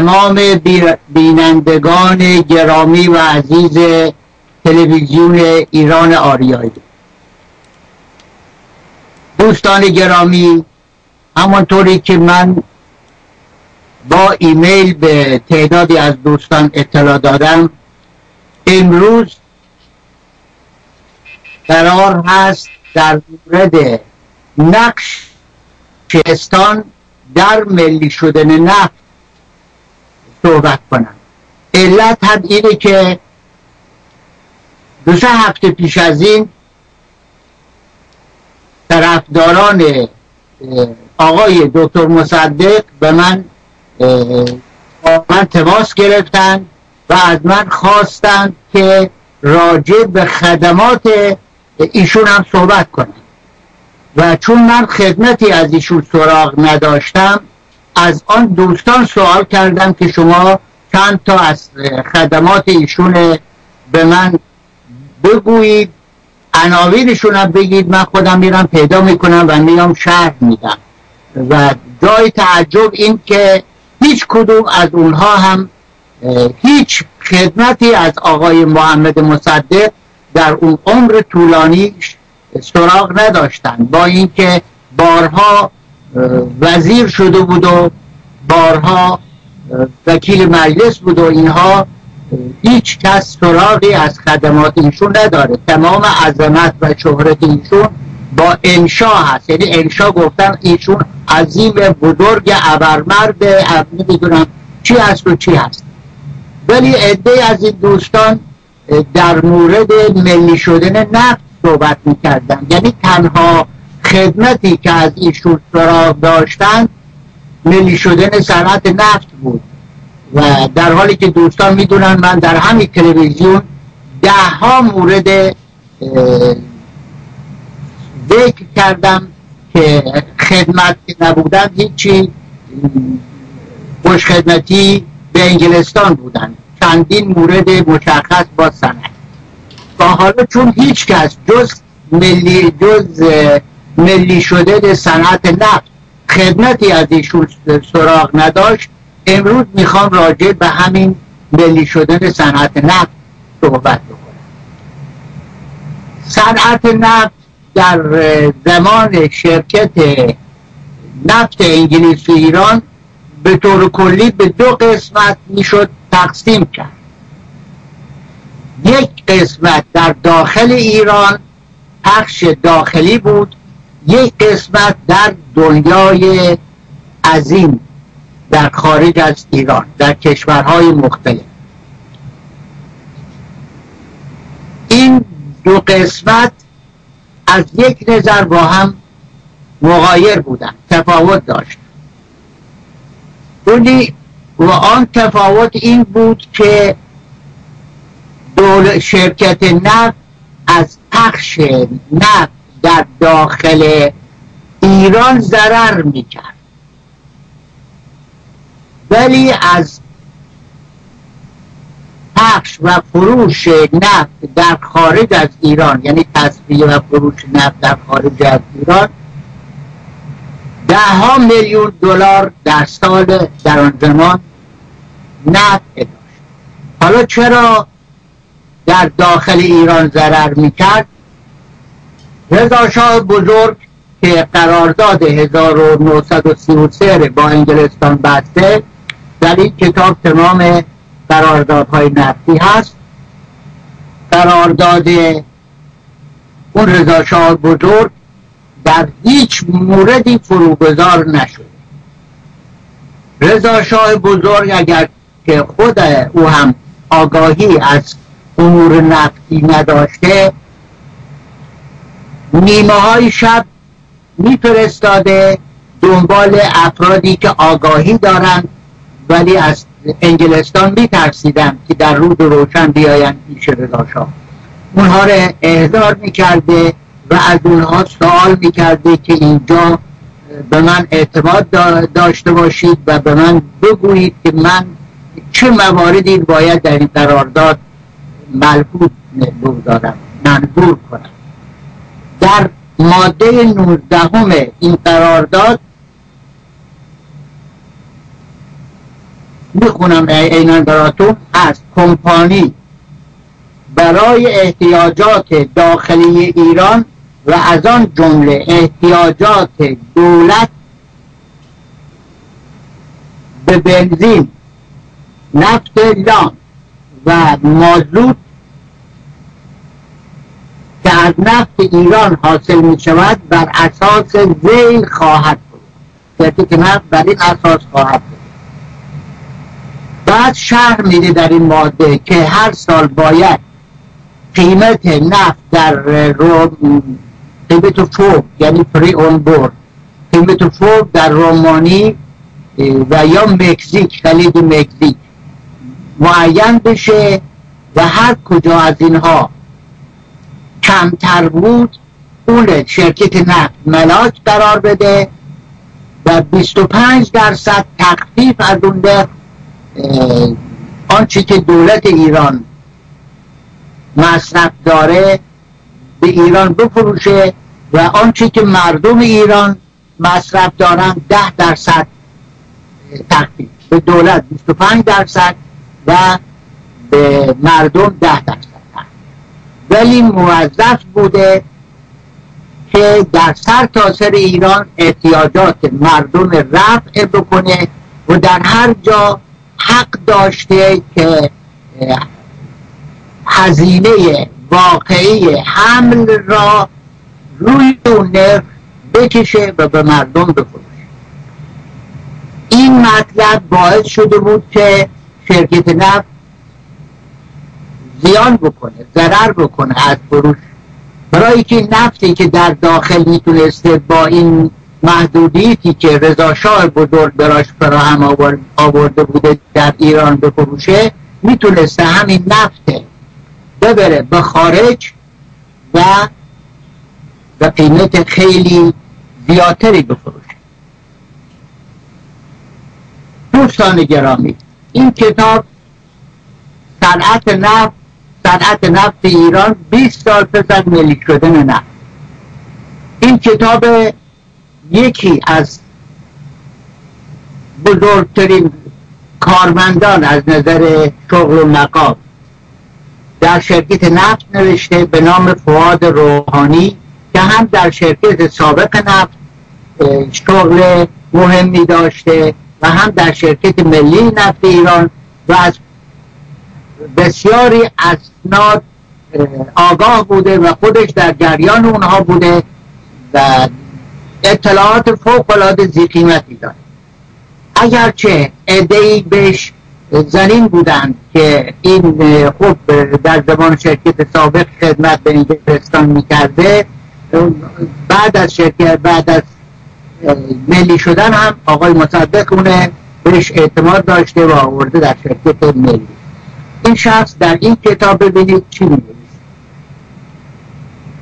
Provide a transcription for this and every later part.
تمام بینندگان گرامی و عزیز تلویزیون ایران آریایی. دوستان گرامی همانطوری که من با ایمیل به تعدادی از دوستان اطلاع دادم امروز قرار هست در مورد نقش شهستان در ملی شدن نفت صحبت کنم. علت هم اینه که دو سه هفته پیش از این طرفداران آقای دکتر مصدق به من من تماس گرفتن و از من خواستند که راجع به خدمات ایشون هم صحبت کنم. و چون من خدمتی از ایشون سراغ نداشتم از آن دوستان سوال کردم که شما چند تا از خدمات ایشون به من بگویید عناوینشون هم بگید من خودم میرم پیدا می‌کنم و میام شهر میدم. و جای تعجب این که هیچ کدوم از اونها هم هیچ خدمتی از آقای محمد مصدق در اون عمر طولانی سراغ نداشتن با اینکه بارها وزیر شده بود و بارها وکیل مجلس بود و اینها هیچ کس سراغی از خدمات ایشون نداره. تمام عظمت و شهرت ایشون با انشا هست. یعنی انشا گفتن ایشون عظیم بزرگ ابرمرد نمی‌دونم چی هست و چی هست. ولی عده از این دوستان در مورد ملی شدن نفت صحبت می‌کردن. یعنی تنها خدمتی که از ایشون سراغ داشتن ملی شدن صنعت نفت بود. و در حالی که دوستان می‌دونن من در همین تلویزیون ده ها مورد ذکر کردم که خدمت نبودن هیچی خوش خدمتی به انگلستان بودن. چندین مورد مشخص با سنت و حالا چون هیچ کس جز ملی جز ملی شده صنعت نفت. خدمتی از ایشون سراغ نداشت. امروز می‌خوام راجع به همین ملی شدن صنعت نفت صحبت بکنم. صنعت نفت در زمان شرکت نفت انگلیس و ایران به طور کلی به دو قسمت می‌شد تقسیم کرد. یک قسمت در داخل ایران پخش داخلی بود. یک قسمت در دنیای عظیم در خارج از ایران در کشورهای مختلف. این دو قسمت از یک نظر با هم مغایر بودن تفاوت داشت. و آن تفاوت این بود که دول شرکت نفت از پخش نفت در داخل ایران ضرر می‌کرد. ولی از پخش و فروش نفت در خارج از ایران یعنی تصفیه و فروش نفت در خارج از ایران ده میلیون دلار در سال در آن زمان نفت داشت. حالا چرا در داخل ایران ضرر می‌کرد؟ رضا شاه بزرگ که قرارداد 1933 با انگلستان بسته در این کتاب تمام قراردادهای نفتی هست قرارداد اون رضا شاه بزرگ در هیچ موردی فروگذار نشد رضا شاه بزرگ اگر که خود او هم آگاهی از امور نفتی نداشته نیمه های شب میفرستاده دنبال افرادی که آگاهی دارند ولی از انگلستان میترسیدن که در رود روشن بیاین پیش رضاشاه اونها رو احضار می‌کرده و از اونها سوال می‌کرده که اینجا به من اعتماد داشته باشید و به من بگویید که من چه مواردی باید در این قرارداد ملحوظ بگذارم منظور کنم. در ماده 19 این قرارداد می‌خونم اینا براتون هست. کمپانی برای احتیاجات داخلی ایران و از آن جمله احتیاجات دولت به بنزین نفت لان و مازوت که از نفت ایران حاصل می شود بر اساس زیل خواهد بود. که نفت بر این اساس خواهد بود. بعد شهر میده در این ماده که هر سال باید قیمت نفت در رو قیمت فوق یعنی پری اون بورد قیمت فوق در رومانی و یا مکزیک خلید مکزیک معین بشه و هر کجا از اینها کمتر بود اون شرکت نفت ملاک قرار بده و 25 درصد تخفیف از اون آنچه که دولت ایران مصرف داره به ایران بفروشه و آنچه که مردم ایران مصرف دارن ده درصد تخفیف. به دولت 25 درصد و به مردم ده درصد. ولی موظف بوده که در سر تاثر ایران احتیاجات مردم رفع بکنه و در هر جا حق داشته که هزینه واقعی حمل را روی اون بکشه و به مردم بفروشه. این مطلب باعث شده بود که شرکت نفت زیان بکنه ضرر بکنه از فروش برای که نفتی که در داخل می‌تونسته با این محدودیتی که رضا شاه بزرگ براش فراهم آورده بوده در ایران بفروشه می‌تونسته همین نفت ببره به خارج و به قیمت خیلی زیادتری بفروشه. دوستان گرامی این کتاب صنعت نفت صنعت نفت ایران 20 سال پس از ملی شدن نفت این کتاب یکی از بزرگترین کارمندان از نظر شغل و مقام در شرکت نفت نوشته به نام فواد روحانی که هم در شرکت سابق نفت شغل مهمی داشته و هم در شرکت ملی نفت ایران و از بسیاری اسناد آگاه بوده و خودش در جریان اونها بوده و اطلاعات فوق العاده زی قیمتی داره. اگرچه ادهی بهش زنین بودند که این خوب در زمان شرکت سابق خدمت به انگلستان می‌کرده بعد از شرکت بعد از ملی شدن هم آقای مصدق اونه بهش اعتماد داشته و آورده در شرکت ملی. این شخص در این کتاب ببینید چی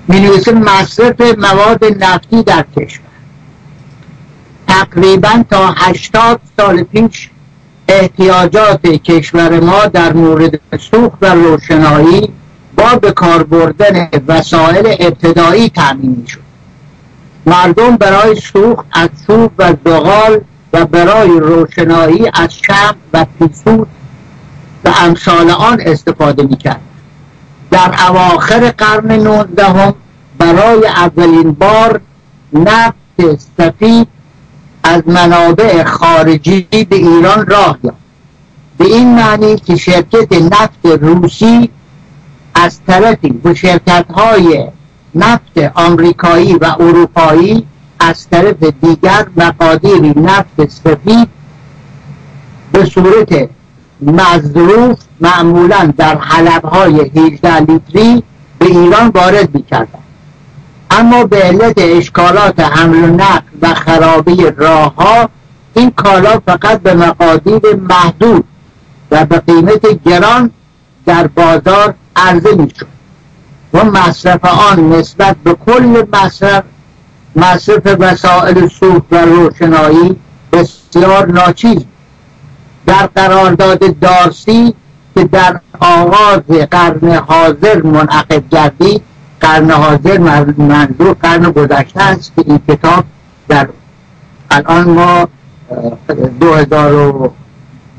می نویسه مصرف مواد نفتی در کشور. تقریبا تا هشتاد سال پیش احتیاجات کشور ما در مورد سوخت و روشنایی با به کار بردن وسایل ابتدایی تامین شد مردم برای سوخت از چوب و زغال و برای روشنایی از شم و پیسوت و امثال آن استفاده می‌کرد. در اواخر قرن نوزدهم برای اولین بار نفت سفید از منابع خارجی به ایران راه یافت. به این معنی که شرکت نفت روسی از طرفی به شرکت های نفت آمریکایی و اروپایی از طرف دیگر مقادیری نفت سفید به صورت مظروف معمولا در حلب های 18 لیتری به ایران وارد می کردن. اما به علت اشکالات حمل و نقل و خرابی راه ها این کالا فقط به مقادیر محدود و به قیمت گران در بازار عرضه می شد و مصرف آن نسبت به کل مصرف مصرف وسایل سوخت و روشنایی بسیار ناچیز در قرارداد دارسی که در آغاز قرن حاضر منعقد گردید قرن حاضر منظور قرن گذشته است که این کتاب در الان ما دو هزار و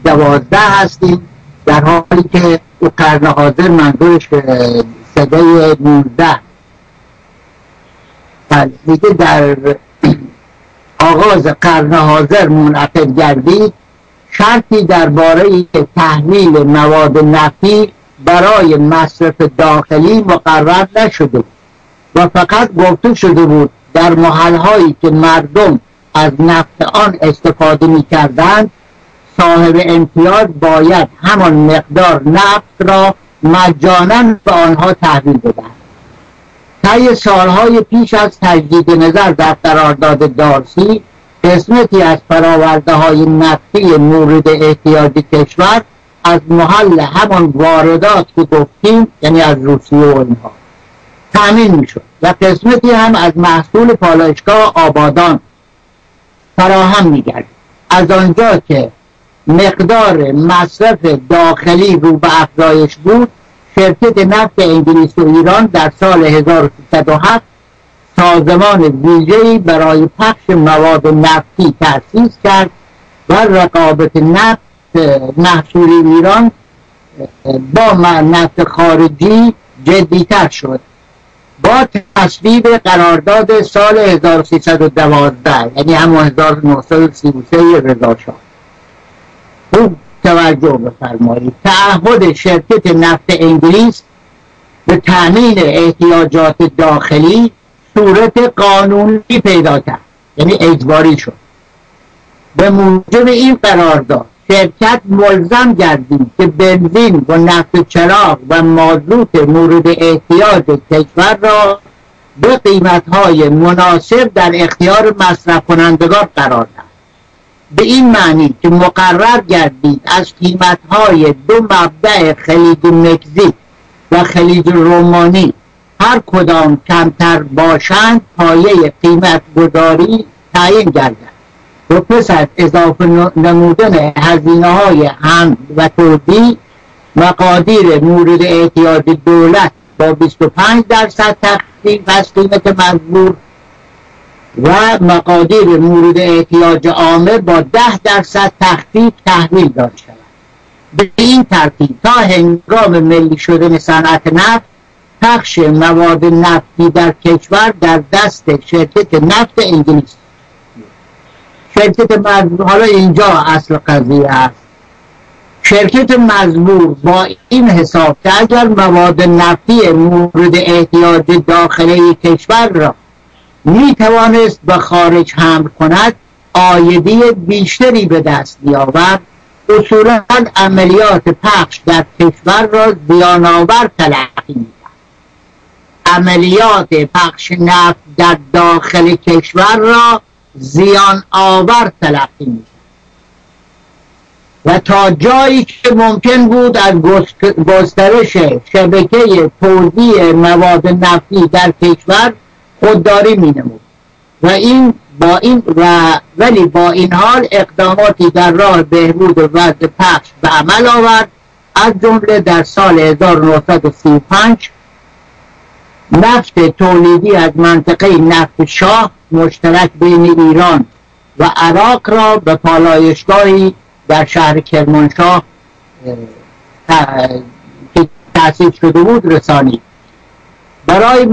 دوازده هستیم در حالی که او قرن حاضر منظورش نوزده. بله، میگه در آغاز قرن حاضر منعقد گردید شرطی درباره تحمیل مواد نفتی برای مصرف داخلی مقرر نشده و فقط گفته شده بود در محلهایی که مردم از نفت آن استفاده می کردند صاحب امتیاز باید همان مقدار نفت را مجانا به آنها تحویل بدهد. طی سالهای پیش از تجدید نظر در قرارداد دارسی قسمتی از فراورده های نفتی مورد احتیاج کشور از محل همان واردات که گفتیم یعنی از روسیه و اینها تأمین می‌شد و قسمتی هم از محصول پالایشگاه آبادان فراهم میگرد از آنجا که مقدار مصرف داخلی رو به افزایش بود شرکت نفت انگلیس و ایران در سال 1307 سازمان ویژه‌ای برای پخش مواد نفتی تأسیس کرد و رقابت نفت محصول ایران با نفت خارجی جدیتر شد. با تصویب قرارداد سال 1312 یعنی همون 1933 رضا شاه. خوب توجه بفرمایید. تعهد شرکت نفت انگلیس به تامین احتیاجات داخلی صورت قانونی پیدا کرد. یعنی اجباری شد. به موجب این قرارداد شرکت ملزم گردید که بنزین و نفت چراغ و مازوت مورد احتیاج کشور را به قیمتهای مناسب در اختیار مصرف کنندگان قرار دهد. به این معنی که مقرر گردید از قیمتهای دو مبدع خلیج مکزیک و خلیج رومانی هر کدام کمتر باشند پایه قیمت گذاری تعیین گردد. و پس از اضافه نمودن هزینه های هم و توضیح مقادیر مورد احتیاج دولت با 25 درصد تخفیف از قیمت مزبور و مقادیر مورد احتیاج عامه با 10 درصد تخفیف تحویل داد شود. به این ترتیب تا هنگام ملی شدن صنعت نفت پخش مواد نفتی در کشور در دست شرکت نفت انگلیس. شرکت مزبور حالا اینجا اصل قضیه است. شرکت مزبور با این حساب که اگر مواد نفتی مورد احتیاج داخلی کشور را می توانست به خارج حمل کند آیدی بیشتری به دست بیاورد. اصولا عملیات پخش در کشور را زیانآور تلقی عملیات پخش نفت در داخل کشور را زیان آور تلقی می و تا جایی که ممکن بود از گسترش شبکه توزیع مواد نفتی در کشور خودداری می نمود. و این با این و ولی با این حال اقداماتی در راه بهبود وضع پخش به عمل آورد. از جمله در سال 1935 نفت تولیدی از منطقه نفت شاه مشترک بین ایران و عراق را به پالایشگاهی در شهر کرمانشاه که تأسیس شده بود رسانی برای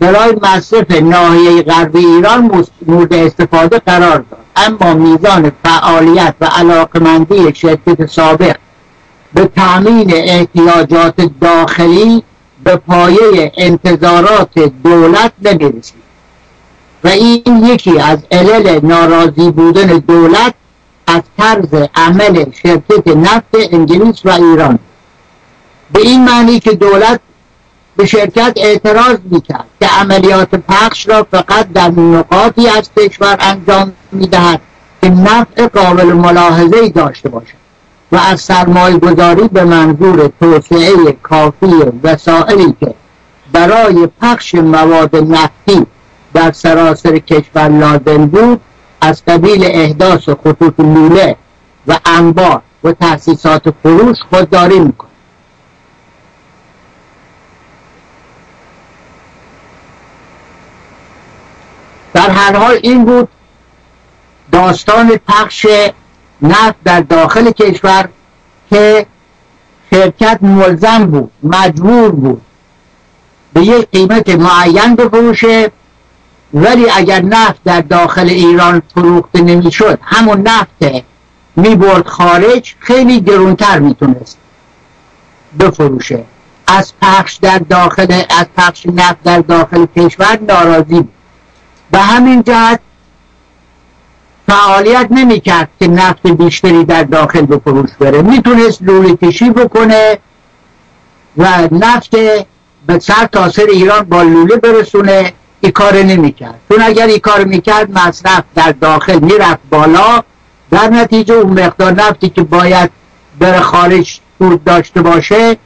برای مصرف ناحیه غربی ایران مورد استفاده قرار داد. اما میزان فعالیت و علاقمندی شرکت سابق به تامین احتیاجات داخلی به پایه انتظارات دولت نمی‌رسید و این یکی از علل ناراضی بودن دولت از طرز عمل شرکت نفت انگلیس و ایران. به این معنی که دولت به شرکت اعتراض می‌کرد که عملیات پخش را فقط در نقاطی از کشور انجام می‌دهد که نفع قابل ملاحظه داشته باشد. و از سرمایه گذاری به منظور توسعه کافی وسائلی که برای پخش مواد نفتی در سراسر کشور لازم بود از قبیل احداث خطوط لوله و انبار و تأسیسات فروش خودداری می‌کنه در هر حال این بود داستان پخش نفت در داخل کشور که شرکت ملزم بود مجبور بود به یک قیمت معین بفروشه. ولی اگر نفت در داخل ایران فروخته نمی‌شد همون نفت می‌برد خارج خیلی گرونتر می‌تونست بفروشه. از پخش در داخل از پخش نفت در داخل کشور ناراضی بود. به همین جهت فعالیت نمی‌کرد که نفت بیشتری در داخل به فروش بره. می‌تونست لوله کشی بکنه و نفت به سر تاثر ایران با لوله برسونه این کار نمی‌کرد. چون اگر این کار می‌کرد مصرف در داخل می‌رفت بالا. در نتیجه اون مقدار نفتی که باید بر خارج سود داشته باشه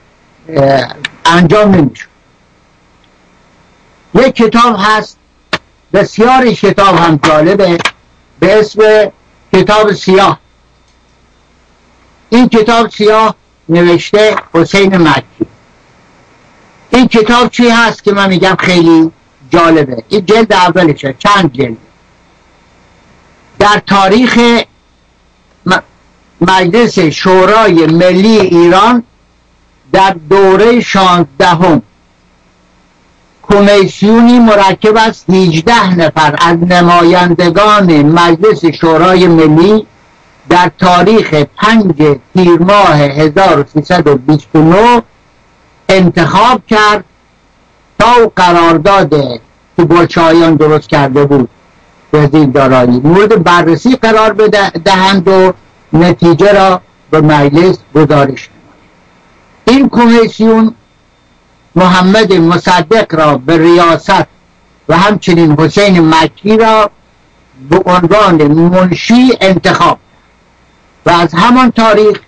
انجام نمی‌شد. یک کتاب هست بسیار کتاب هم جالبه. به اسم کتاب سیاه. این کتاب سیاه نوشته حسین مکی این کتاب چی هست که من میگم خیلی جالبه؟ این جلد اولشه چند جلد؟ در تاریخ مجلس شورای ملی ایران در دوره شانزدهم کمیسیونی مرکب از 18 نفر از نمایندگان مجلس شورای ملی در تاریخ 5 تیر ماه 1329 انتخاب کرد تا قرارداد که بلچایان درست کرده بود. وزیر دارایی مورد بررسی قرار بدهند و نتیجه را به مجلس گزارش این کمیسیون محمد مصدق را به ریاست و همچنین حسین مکی را به عنوان منشی انتخاب و از همان تاریخ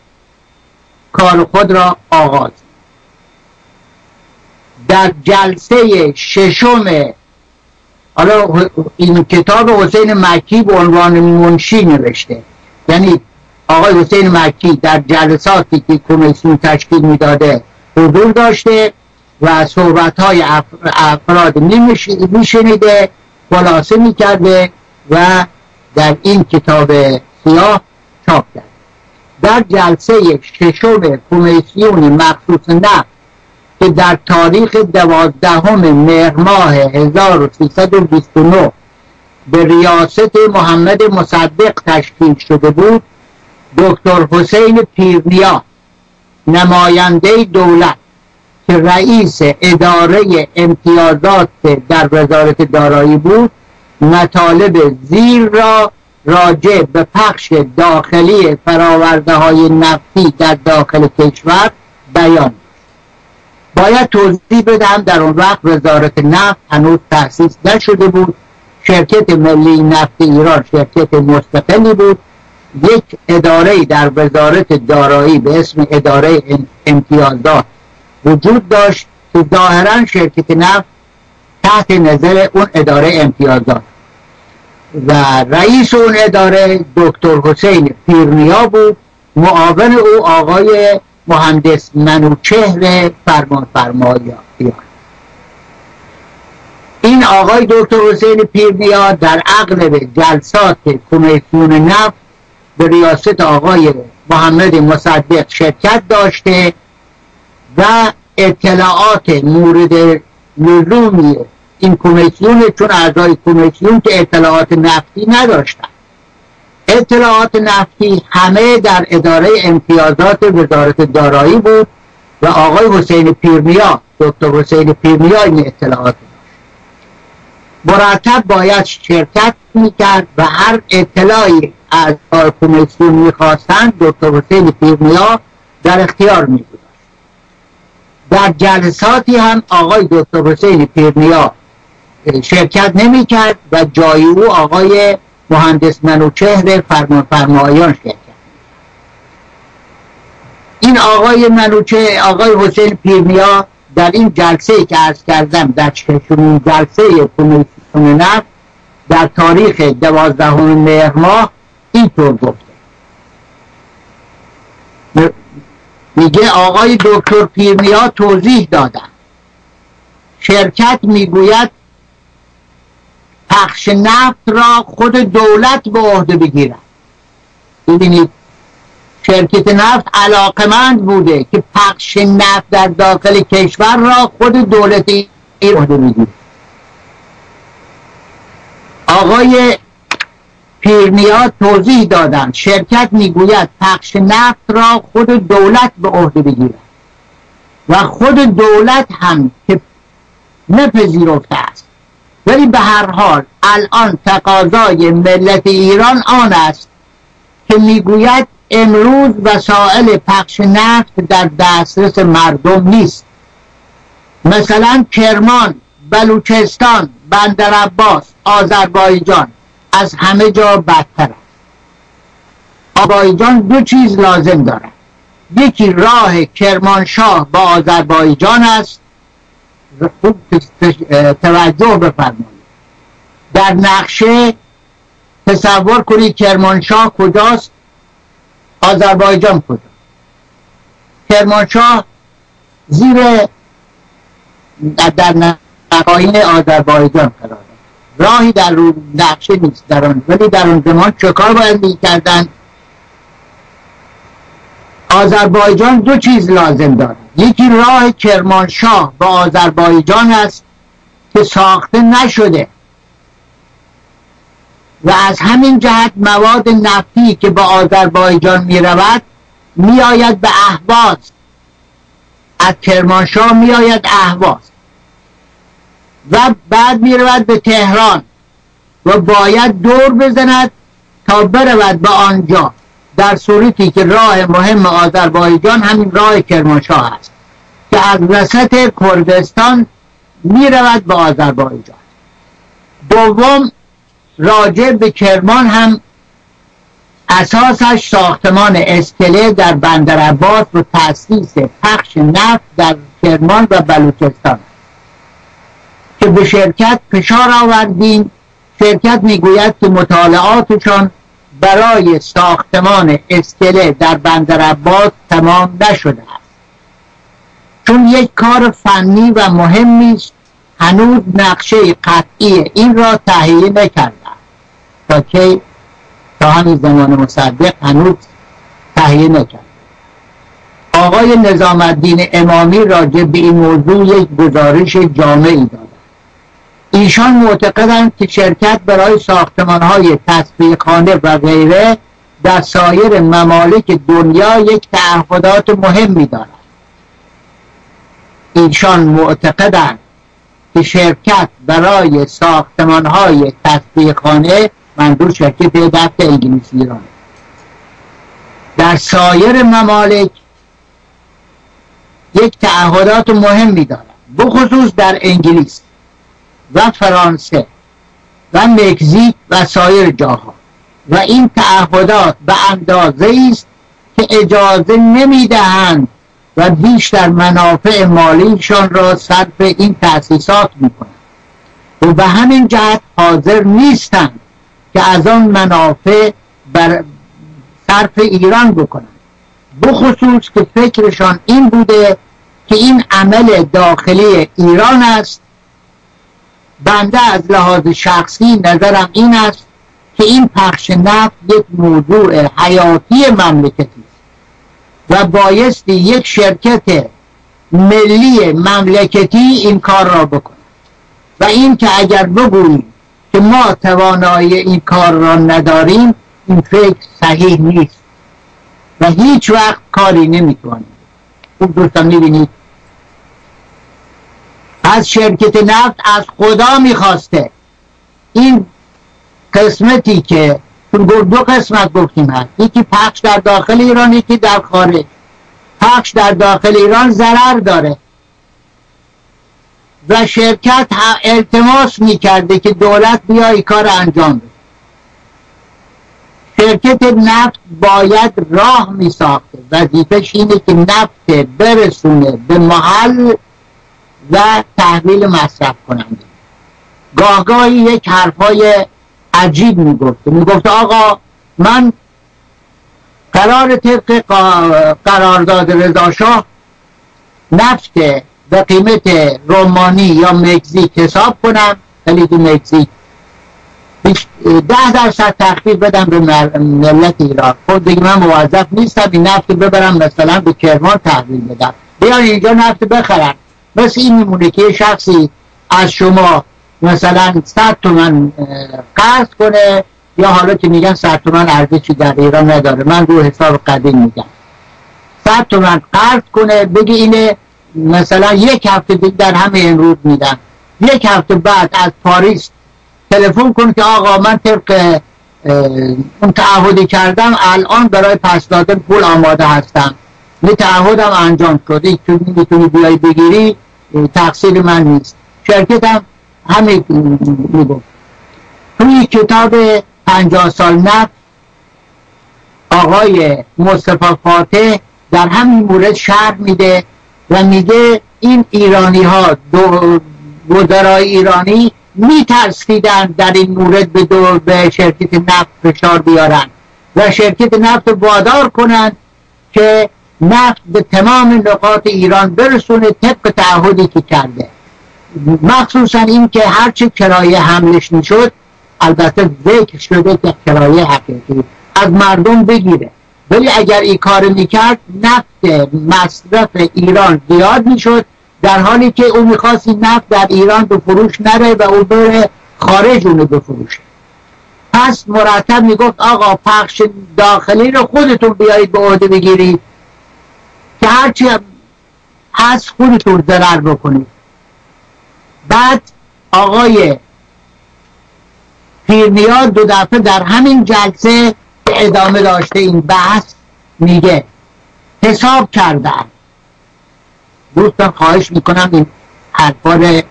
کار خود را آغاز. در جلسه ششم حالا این کتاب حسین مکی به عنوان منشی نوشته. یعنی آقای حسین مکی در جلساتی که کمیسیون تشکیل می‌داده حضور داشته و صحبت های افراد میشنیده خلاصه می‌کرده و در این کتاب سیاه چاپ کرد در جلسه ششم کمیسیون مخصوص نفت که در تاریخ دوازدهم مهر ماه 1329 به ریاست محمد مصدق تشکیل شده بود دکتر حسین پیرنیا نماینده دولت که رئیس اداره امتیازات در وزارت دارایی بود مطالب زیر را راجع به پخش داخلی فراورده های نفتی در داخل کشور بیان باید توضیح بدم در اون وقت وزارت نفت هنوز تأسیس نشده بود. شرکت ملی نفت ایران شرکت مستقلی بود. یک اداره در وزارت دارایی به اسم اداره امتیازات وجود داشت که ظاهرا شرکت نفت تحت نظر اون اداره امتیازات و رئیس اون اداره دکتر حسین پیرنیا بود معاون او آقای مهندس منوچهر فرمان فرمایی این آقای دکتر حسین پیرنیا در اغلب جلسات کمیسیون نفت به ریاست آقای محمد مصدق شرکت داشته و اطلاعات مورد لزومی این کمیسیون چون اعضای کمیسیون که اطلاعات نفتی نداشتن. اطلاعات نفتی همه در اداره امتیازات وزارت دارایی بود و آقای حسین پیرنیا دکتر حسین پیرنیا این اطلاعات مرتب باید شرکت می‌کرد و هر اطلاعی از کمیسیون می‌خواستند دکتر حسین پیرنیا در اختیار میگذاشت در جلساتی هم آقای دکتر حسین پیرنیا شرکت نمی کرد و جای او آقای مهندس منوچهر فرمان فرمایان شرکت این آقای منوچه آقای حسین پیرنیا در این جلسه که ارز کردم در چهشمین جلسه کمیسیون نفت در تاریخ دوازدهم مهر ماه اینطور گفته. میگه آقای دکتر پیرنیا توضیح دادن. شرکت می‌گوید پخش نفت را خود دولت به عهده بگیرد. ببینید شرکت نفت علاقمند بوده که پخش نفت در داخل کشور را خود دولت عهده بگیرد آقای پیرنیا توضیح دادند شرکت می‌گوید پخش نفت را خود دولت به عهده بگیرد. و خود دولت هم که نپذیرفته است. ولی به هر حال الان تقاضای ملت ایران آن است که می‌گوید امروز وسایل پخش نفت در دسترس مردم نیست. مثلا کرمان بلوچستان بندر عباس آذربایجان از همه جا بدتر است. آذربایجان دو چیز لازم دارد. یکی راه کرمانشاه با آذربایجان است. خوب توجه بفرمایید. در نقشه تصور کنید کرمانشاه کجاست؟ آذربایجان کجا کرمانشاه زیر در نقاین آذربایجان قرار راهی در رو نقشه نیست در آن. ولی در اون زمان چه کار باید می‌کردن؟ آذربایجان دو چیز لازم داره. یکی راه کرمانشاه با آذربایجان است که ساخته نشده. و از همین جهت مواد نفتی که با آذربایجان می رود می آید به اهواز. از کرمانشاه می آید اهواز. و بعد می رود به تهران و باید دور بزند تا برود به آنجا. در صورتی که راه مهم آذربایجان همین راه کرمانشاه است که از وسط کردستان می رود به آذربایجان. دوم راجع به کرمان هم اساسش ساختمان اسکله در بندر عباس و تأسیس پخش نفت در کرمان و بلوچستان که به شرکت فشار آوردیم. شرکت می‌گوید که مطالعاتشان برای ساختمان اسکله در بندر عباس تمام نشده است. چون یک کار فنی و مهمی است هنوز نقشه قطعی این را تهیه نکرده تا که تا همین زمان مصدق هنوز تهیه نکرد. آقای نظام الدین امامی راجع به این موضوع یک گزارش جامعی داد. ایشان معتقدند که شرکت برای ساختمان های خانه و غیره در سایر ممالک دنیا یک تعهدات مهمی دارد. ایشان معتقدند که شرکت برای ساختمان های خانه منظور شرکت دفت انگلیسی ایران در سایر ممالک یک تعهدات مهمی دارد. بخصوص در انگلیس. و فرانسه و مکزیک و سایر جاها. و این تعهدات به اندازه است که اجازه نمی‌دهند و بیشتر منافع مالیشان را صرف این تأسیسات می‌کنند. و به همین جهت حاضر نیستند که از آن منافع بر صرف ایران بکنند. بخصوص که فکرشان این بوده که این عمل داخلی ایران است بنده از لحاظ شخصی نظرم این است که این پخش نفت یک موضوع حیاتی مملکتی است و بایستی یک شرکت ملی مملکتی این کار را بکنه و این که اگر بگوییم که ما توانایی این کار را نداریم این فکر صحیح نیست. و هیچ وقت کاری نمی‌توانیم. خوب دوستان می‌بینید از شرکت نفت از خدا می‌خواسته. این قسمتی که دو قسمت گفتیم هست. یکی پخش در داخل ایران یکی در خارج. پخش در داخل ایران ضرر داره. و شرکت التماس می‌کرده که دولت بیای کار انجام بده. شرکت نفت باید راه می ساخته وظیفش اینه که نفت برسونه به محل و تحویل مصرف کننده. گاهگاهی یک حرفای عجیب می‌گفته. می‌گفته آقا من قرار طبق قرارداد رضاشاه نفت به قیمت رومانی یا مکزیک حساب کنم. خیلی مکزیک ده درصد تخفیف بدم به ملت ایران. خود دیگه من موظف نیستم این نفت ببرم مثلا به کرمان تحویل بدم. بیان اینجا نفت بخرن مثل این میمونه که شخصی از شما مثلا 100 تومن قرض کنه یا حالا که میگن 100 تومن ارزشی در ایران نداره. من رو حساب قدیم میگم. 100 تومن قرض کنه بگی اینه مثلا یک هفته دیگه در همه امروز میدن. یک هفته بعد از پاریس تلفن کن که آقا من طبق اون تعهدی کردم الان برای پس دادن پول آماده هستم. یه تعهدم انجام شده تو می‌تونی بیای بگیری تقصیر من نیست. شرکتم همه می‌گفت. توی کتاب پنجاه سال نفت آقای مصطفی فاتح در همین مورد شرح میده و میگه این ایرانی ها دو وزرای ایرانی میترسیدن در این مورد به, دو به شرکت نفت فشار بیارن و شرکت نفت وادار کنند که نفت به تمام نقاط ایران برسونه طبق تعهدی که کرده. مخصوصا این که هرچه کرایه حملش می‌شد البته ذکر شده که کرایه حقیقی از مردم بگیره. ولی اگر این کار می‌کرد نفت مصرف ایران زیاد می‌شد در حالی که او می‌خواست این نفت در ایران به فروش نره و او بره خارج اونو بفروشه. پس مرتب می‌گفت آقا پخش داخلی رو خودتون بیایید به عهده بگیرید. که هرچی هست خودتون ضرر بکنید. بعد آقای پیرنیاد دو دفعه در همین جلسه ادامه داشته این بحث میگه. حساب کردن. دوستان خواهش می‌کنم این حرفا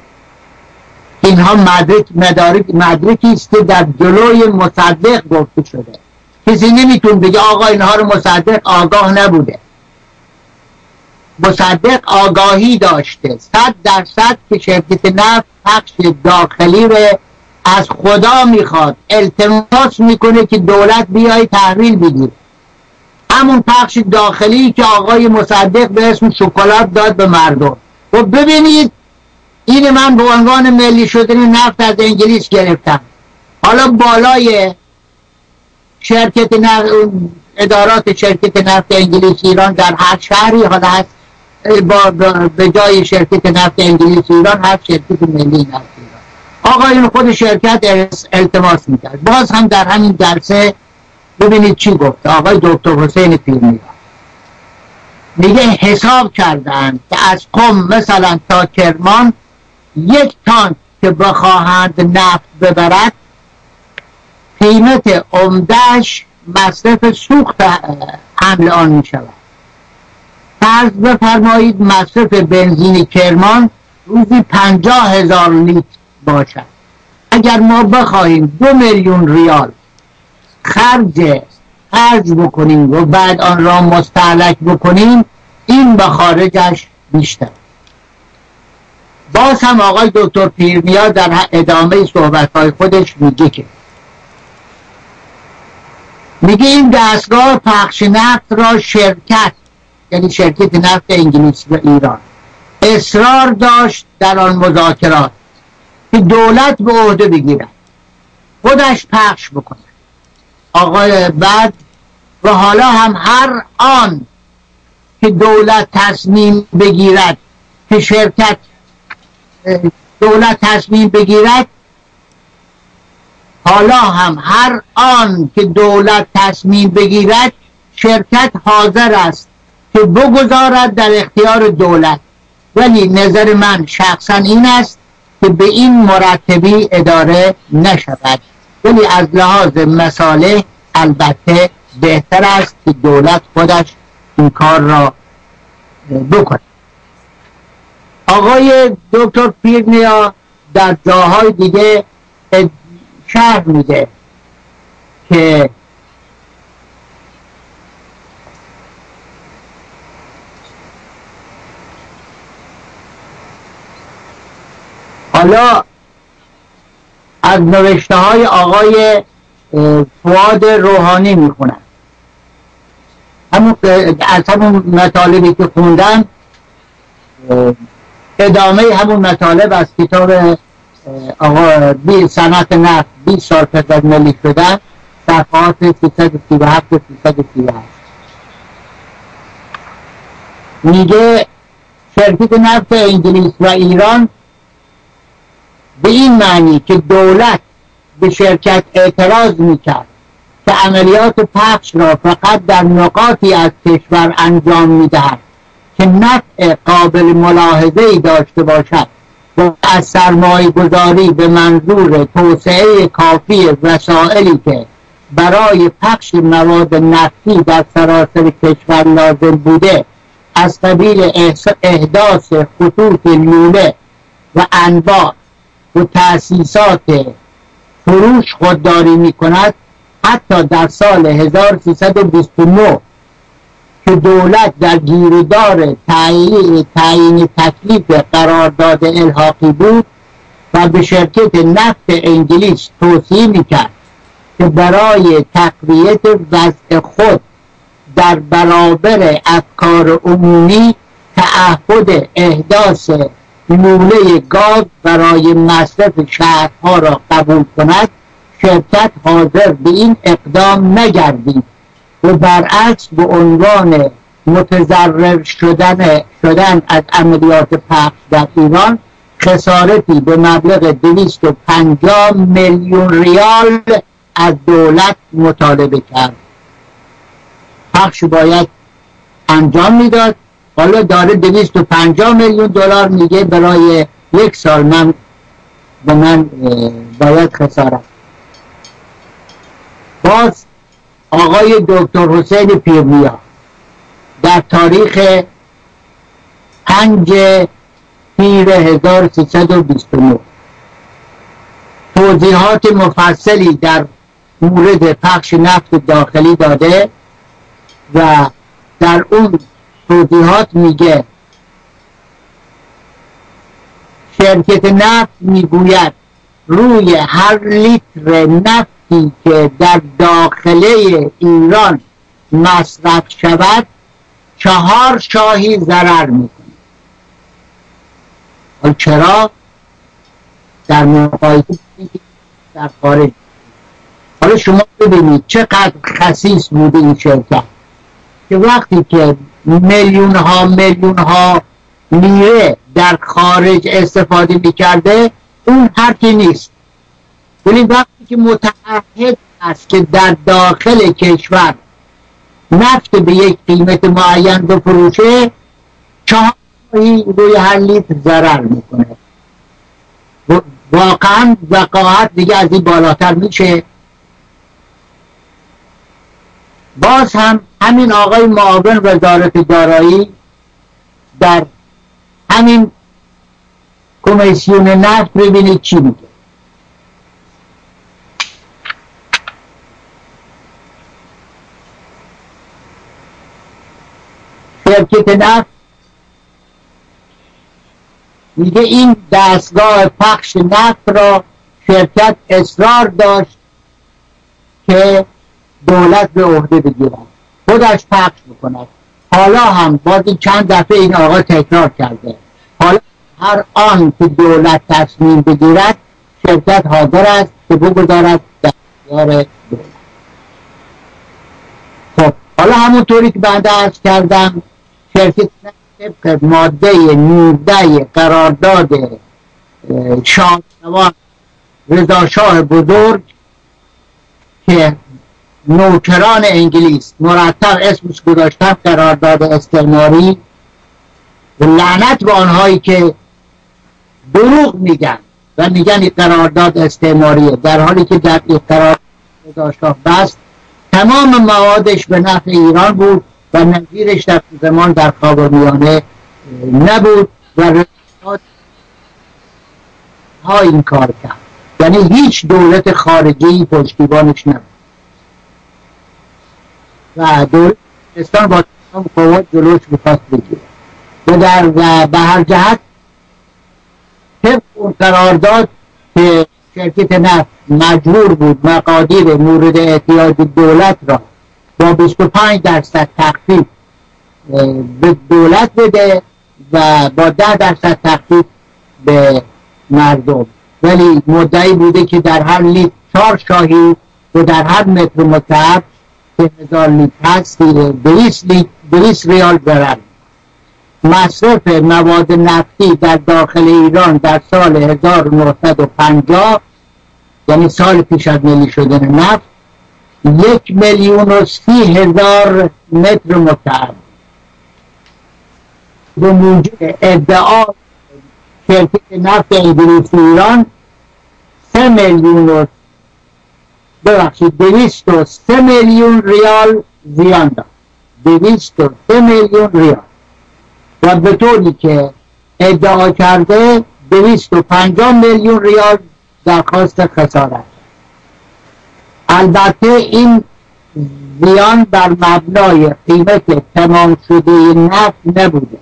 اینها مدرک مدارک مدرکی است که در جلوی مصدق گفته شده. کسی نمیتون بگه آقا اینها رو مصدق آگاه نبوده. مصدق آگاهی داشته. صد درصد که شرکت نفت پخش داخلی رو از خدا می‌خواد. التماس می‌کنه که دولت بیای تحویل بگیره. همون پخش داخلی که آقای مصدق به اسم شکلات داد به مردم. و ببینید این من به عنوان ملی شدن نفت از انگلیس گرفتم. حالا بالای شرکت نفت ادارات شرکت نفت انگلیس ایران در هر شهری حالا هست با به جای شرکت نفت انگلیس ایران هر شرکت ملی نفت ایران. آقایون خود شرکت التماس می‌کرد. باز هم در همین جلسه ببینید چی گفت آقای دکتر حسین پیرنیا میگه حساب کردن که از قم مثلا تا کرمان یک تان که بخواهند نفت ببرد قیمت عمدهش مصرف سوخت حمل آن می فرض بفرمایید مصرف بنزین کرمان روزی پنجاه هزار لیتر باشد. اگر ما بخواهیم دو میلیون ریال خرج خرج بکنیم و بعد آن را مستعلک بکنیم این به خارجش بیشتر. باز هم آقای دکتر پیرنیا در ادامه صحبت های خودش میگه که میگه این دستگاه پخش نفت را شرکت یعنی شرکت نفت انگلیس و ایران. اصرار داشت در آن مذاکرات که دولت به عهده بگیرد. خودش پخش بکنه آقای بعد و حالا هم هر آن که دولت تصمیم بگیرد که شرکت دولت تصمیم بگیرد حالا هم هر آن که دولت تصمیم بگیرد شرکت حاضر است که بگذارد در اختیار دولت. ولی نظر من شخصا این است که به این مرتبی اداره نشود. ولی از لحاظ مساله البته بهتر است که دولت خودش این کار را بکنه آقای دکتر پیرنیا در جاهای دیگه شهر میده که حالا از نوشته های آقای فواد روحانی می‌خونم. همون از همون مطالبی که خوندم ادامه همون مطالب از کتاب آقا بی سنت نفت 20 سال پس ملی شدن صفحات 337 و 338 میگه شرکت نفت انگلیس و ایران به این معنی که دولت به شرکت اعتراض می‌کرد که عملیات پخش را فقط در نقاطی از کشور انجام می‌دهد که نفع قابل ملاحظه ای داشته باشد و از سرمایه گذاری به منظور توسعه کافی وسائلی که برای پخش مواد نفتی در سراسر کشور لازم بوده از قبیل احداث خطوط لوله و انبار و تأسیسات فروش خودداری می کند حتی در سال 1329 که دولت در گیردار تعیین تکلیف قرارداد الحاقی بود و به شرکت نفت انگلیس توصیه می‌کرد که برای تقویت وضع خود در برابر افکار عمومی تعهد احداث لوله گاز برای مصرف شهرها را قبول کند شرکت حاضر به این اقدام نگردید. و برعکس به عنوان متضرر شدن, شدن از عملیات پخش در ایران خسارتی به مبلغ 250 میلیون ریال از دولت مطالبه کرد. پخش باید انجام می‌داد. حالا داره 250 میلیون دلار میگه برای یک سال من به من باید خسارت. باز آقای دکتر حسین پیرنیا در تاریخ پنج تیر 1329 توضیحات مفصلی در مورد پخش نفت داخلی داده و در اون توضیحات میگه. شرکت نفت می‌گوید روی هر لیتر نفتی که در داخله ایران مصرف شود چهار شاهی ضرر می‌کنه. چرا؟ در مقایسه در خارج. حالا شما ببینید چقدر خصیص بوده این شرکت. که وقتی که میلیون ها میلیون ها لیره در خارج استفاده می‌کرده اون حرفی نیست. ولی وقتی که متعهد است که در داخل کشور نفت به یک قیمت معین بفروشه چهاری روی هر لیتر ضرر می‌کنه. واقعا وقاعت دیگه از این بالاتر میشه. باز هم همین آقای معاون وزارت دارایی در همین کمیسیون نفت ببینید چی میگه. شرکت نفت میگه این دستگاه پخش نفت را شرکت اصرار داشت که دولت به عهده بگیرد. خودش پخش بکند حالا هم بازی چند دفعه این آقا تکرار کرده. حالا هر آن که دولت تصمیم بگیرد شرکت حاضر است که بگذارد در اختیار دولت. خب حالا همونطوری که بنده ارز کردم شرکت طبق ماده 19 قرارداد شاهنوان رضا شاه بزرگ که نوکران انگلیس مرتب اسمش گذاشتن قرارداد استعماری. و لعنت به آنهایی که دروغ میگن و میگن این قرارداد استعماریه در حالی که در این قرارداد بست تمام موادش به نفع ایران بود و نظیرش در زمان در خاورمیانه نبود و ها این کار کرد. یعنی هیچ دولت خارجی پشتیبانش نبود. و دولت پاکستان با قوت جلوش بخواست بگیره. و در به هر جهت طبق اون قرارداد که شرکت نفت مجبور بود مقادیر مورد احتیاج دولت را با 25 درصد تخفیف به دولت بده و با 10 درصد تخفیف به مردم. ولی مدعی بوده که در هر لیتر چهار شاهی و در هر متر مکعب هزار لیتر هست دویست ریال برند مصرف مواد نفتی در داخل ایران در سال 1950 یعنی سال پیش از ملی شدن نفت یک میلیون و سی هزار متر مکعب. به موجب ادعا شرکت نفت انگلیسی ایران سه میلیون و ببخشید دویست و سه میلیون ریال زیان داد. دویست و سه میلیون ریال. و به طوری که ادعا کرده دویست و پنجاه میلیون ریال درخواست خسارت. البته این زیان بر مبنای قیمت تمام شده نفت نبوده.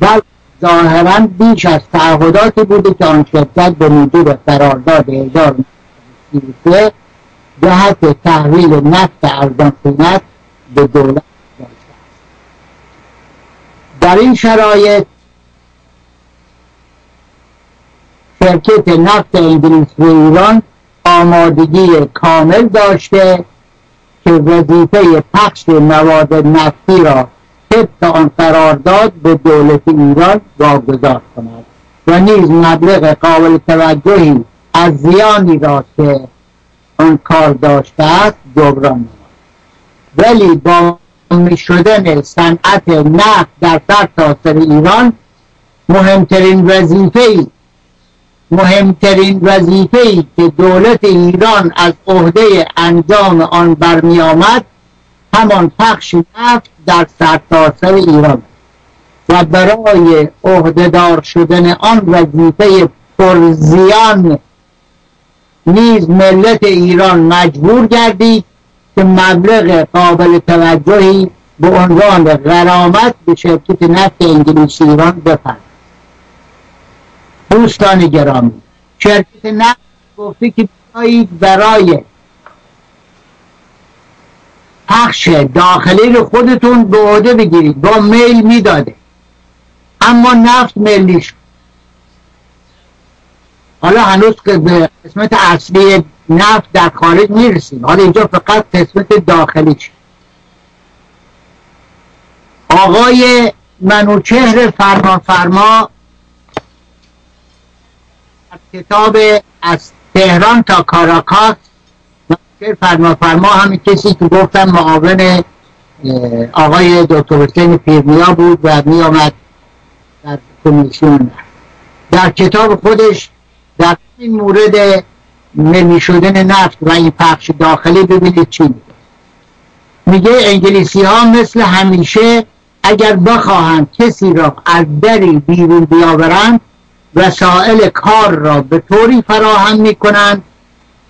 بلکه ظاهرا بیش از تعهداتی بوده که آن شرکت به موجب قرارداد 1933 جهت تحویل نفت ارزان قیمت به دولت در این شرایط شرکت نفت انگلیس و ایران آمادگی کامل داشته که وظیفه پخش مواد نفتی را طبق آن قرارداد به دولت ایران واگذار کند و نیز مبلغ قابل توجهی از زیانی را که آن کار داشته است جبران ولی با شدن صنعت نفت در سرتاسر ایران مهمترین وظیفه مهمترین وظیفه که دولت ایران از عهده انجام آن برمی آمد همان پخش نفت در سرتاسر ایران و برای عهدهدار شدن آن وظیفه پرزیان نیز ملت ایران مجبور گردید که مبلغ قابل توجهی به عنوان غرامت به شرکت نفت انگلیسی ایران بپرد دوستان گرامی شرکت نفت گفته که برای پخش داخلی رو خودتون به عهده بگیرید. با میل می‌داده. اما نفت ملی شد حالا هنوز که به قسمت اصلی نفت در خارج می‌رسیم. حالا اینجا فقط قسمت داخلی شد آقای منوچهر فرما فرما کتاب از تهران تا کاراکاس فرما فرما همین کسی که گفتم معاون آقای دکتر حسین پیرنیا بود و می آمد در کمیسیون. در کتاب خودش در این مورد ملی شدن نفت و این پخش داخلی ببینید چی میگه. میگه انگلیسی ها مثل همیشه اگر بخواهند کسی را از دری بیرون بیاورند وسائل کار را به طوری فراهم می‌کنند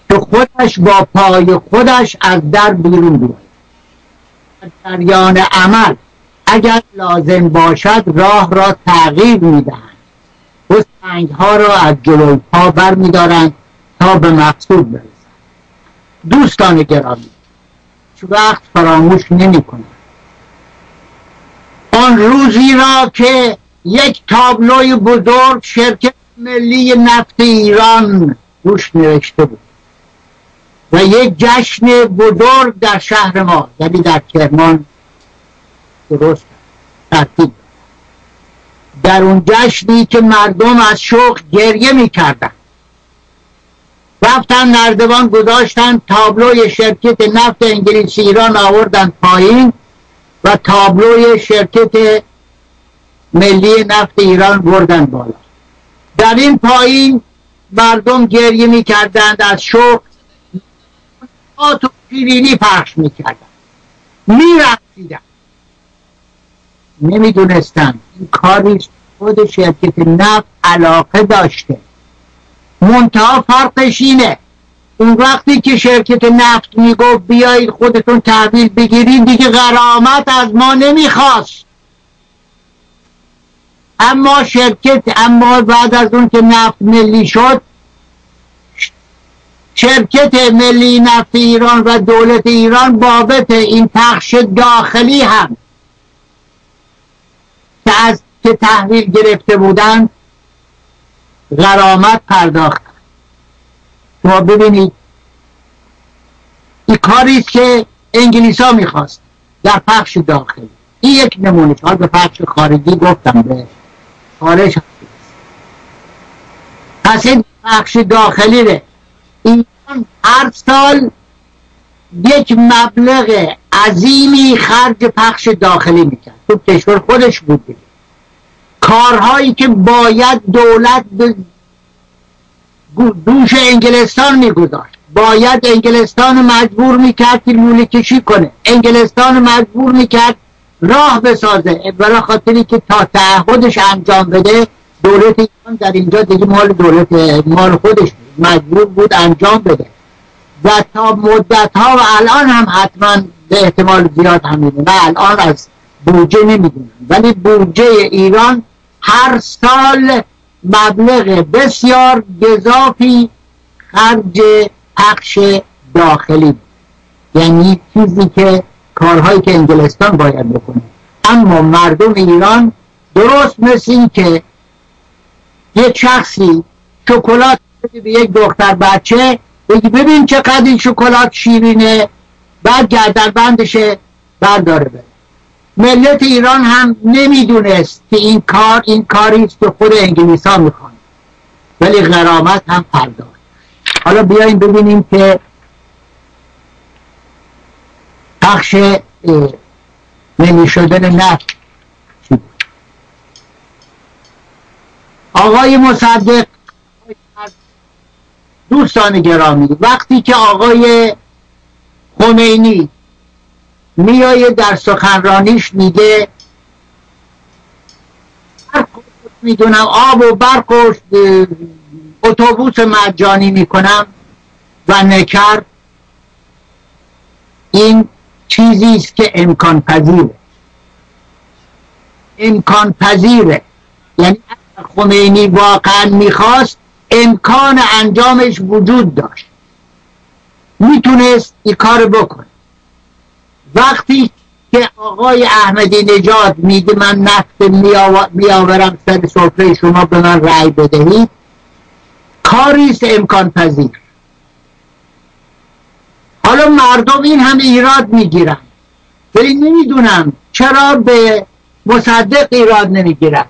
که خودش با پای خودش از در بیرون بیاید. جریان عمل اگر لازم باشد راه را تغییر می‌دهند و سنگ ها را از جلوی پا بر میدارند تا به مقصود برسند. دوستان گرامی چه وقت فراموش نمی کنند آن روزی را که یک تابلوی بزرگ شرکت ملی نفت ایران روش نوشته بود و یک جشن بزرگ در شهر ما یعنی در کرمان درست ترتیب در اون جشنی که مردم از شوق گریه می‌کردن. رفتن نردبان گذاشتن تابلوی شرکت نفت انگلیسی ایران آوردن پایین و تابلوی شرکت ملی نفت ایران بردن بالا. در این پایین مردم گریه می‌کردند از شوق آت و پیرینی پخش می‌کردن میرقصیدن نمی‌دونستن این کاری تعهد شرکت نفت علاقه داشته. منتها فرقش اینه. اون وقتی که شرکت نفت می‌گفت بیایید خودتون تحویل بگیرید دیگه غرامت از ما نمی‌خواست. اما شرکت اما بعد از اون که نفت ملی شد شرکت ملی نفت ایران و دولت ایران بابت این پخش داخلی هم که که تحویل گرفته بودند غرامت پرداخت. شما ببینید این کاری است که انگلیس ها می‌خواست در پخش داخلی این یک نمونه. حال به پخش خارجی گفتم به خارج. پس این پخش داخلی ره ایران هر سال یک مبلغ عظیمی خرج پخش داخلی می‌کرد. تو کشور خودش بود. کارهایی که باید دولت دوش انگلستان میگذاشت. باید انگلستان مجبور می‌کرد که لوله کشی کنه. انگلستان مجبور می‌کرد راه بسازه. برای خاطری که تا تعهدش انجام بده دولت ایران در اینجا دیگه مال دولت مال خودش مجبور بود انجام بده. و تا مدت ها و الان هم حتما به احتمال زیاد همینه نه الان از بودجه نمی‌دونم. ولی بودجه ایران هر سال مبلغ بسیار گذافی خرج پخش داخلی. یعنی چیزی که کارهایی که انگلستان باید بکنه. اما مردم ایران درست مثل این که یک شخصی شکلات به یک دختر بچه بگی ببین چقدر این شکلات شیرینه بعد گردن بندشه برداره بره. ملت ایران هم نمی‌دونست که این کار این کاری است که خود انگلیس ها می‌خوان ولی غرامت هم پرداخت. حالا بیایم ببینیم که پخش نمی شدن نفت آقای مصدق دوستان گرامی وقتی که آقای خمینی میایه در سخنرانیش میگه می‌دونم آب و برق و اتوبوس مجانی می‌کنم و نکر این چیزی است که امکان پذیره امکان پذیره یعنی خمینی واقعا می‌خواست امکان انجامش وجود داشت. می‌تونست این کار بکنه. وقتی که آقای احمدی نجات میگه من نفت میآورم سر سفره شما به من رأی بدهید کاریست امکان پذیر. حالا مردم این همه ایراد می‌گیرن. ولی نمی‌دونم چرا به مصدق ایراد نمی‌گیرن.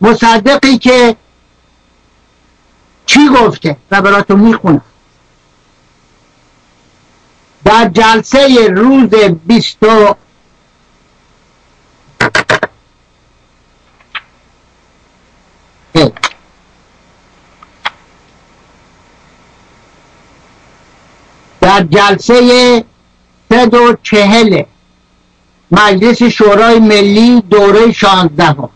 مصدقی که چی گفته و براتون می‌خونم. در جلسه روز بیستو در جلسه سد و چهل مجلس شورای ملی دوره شانزده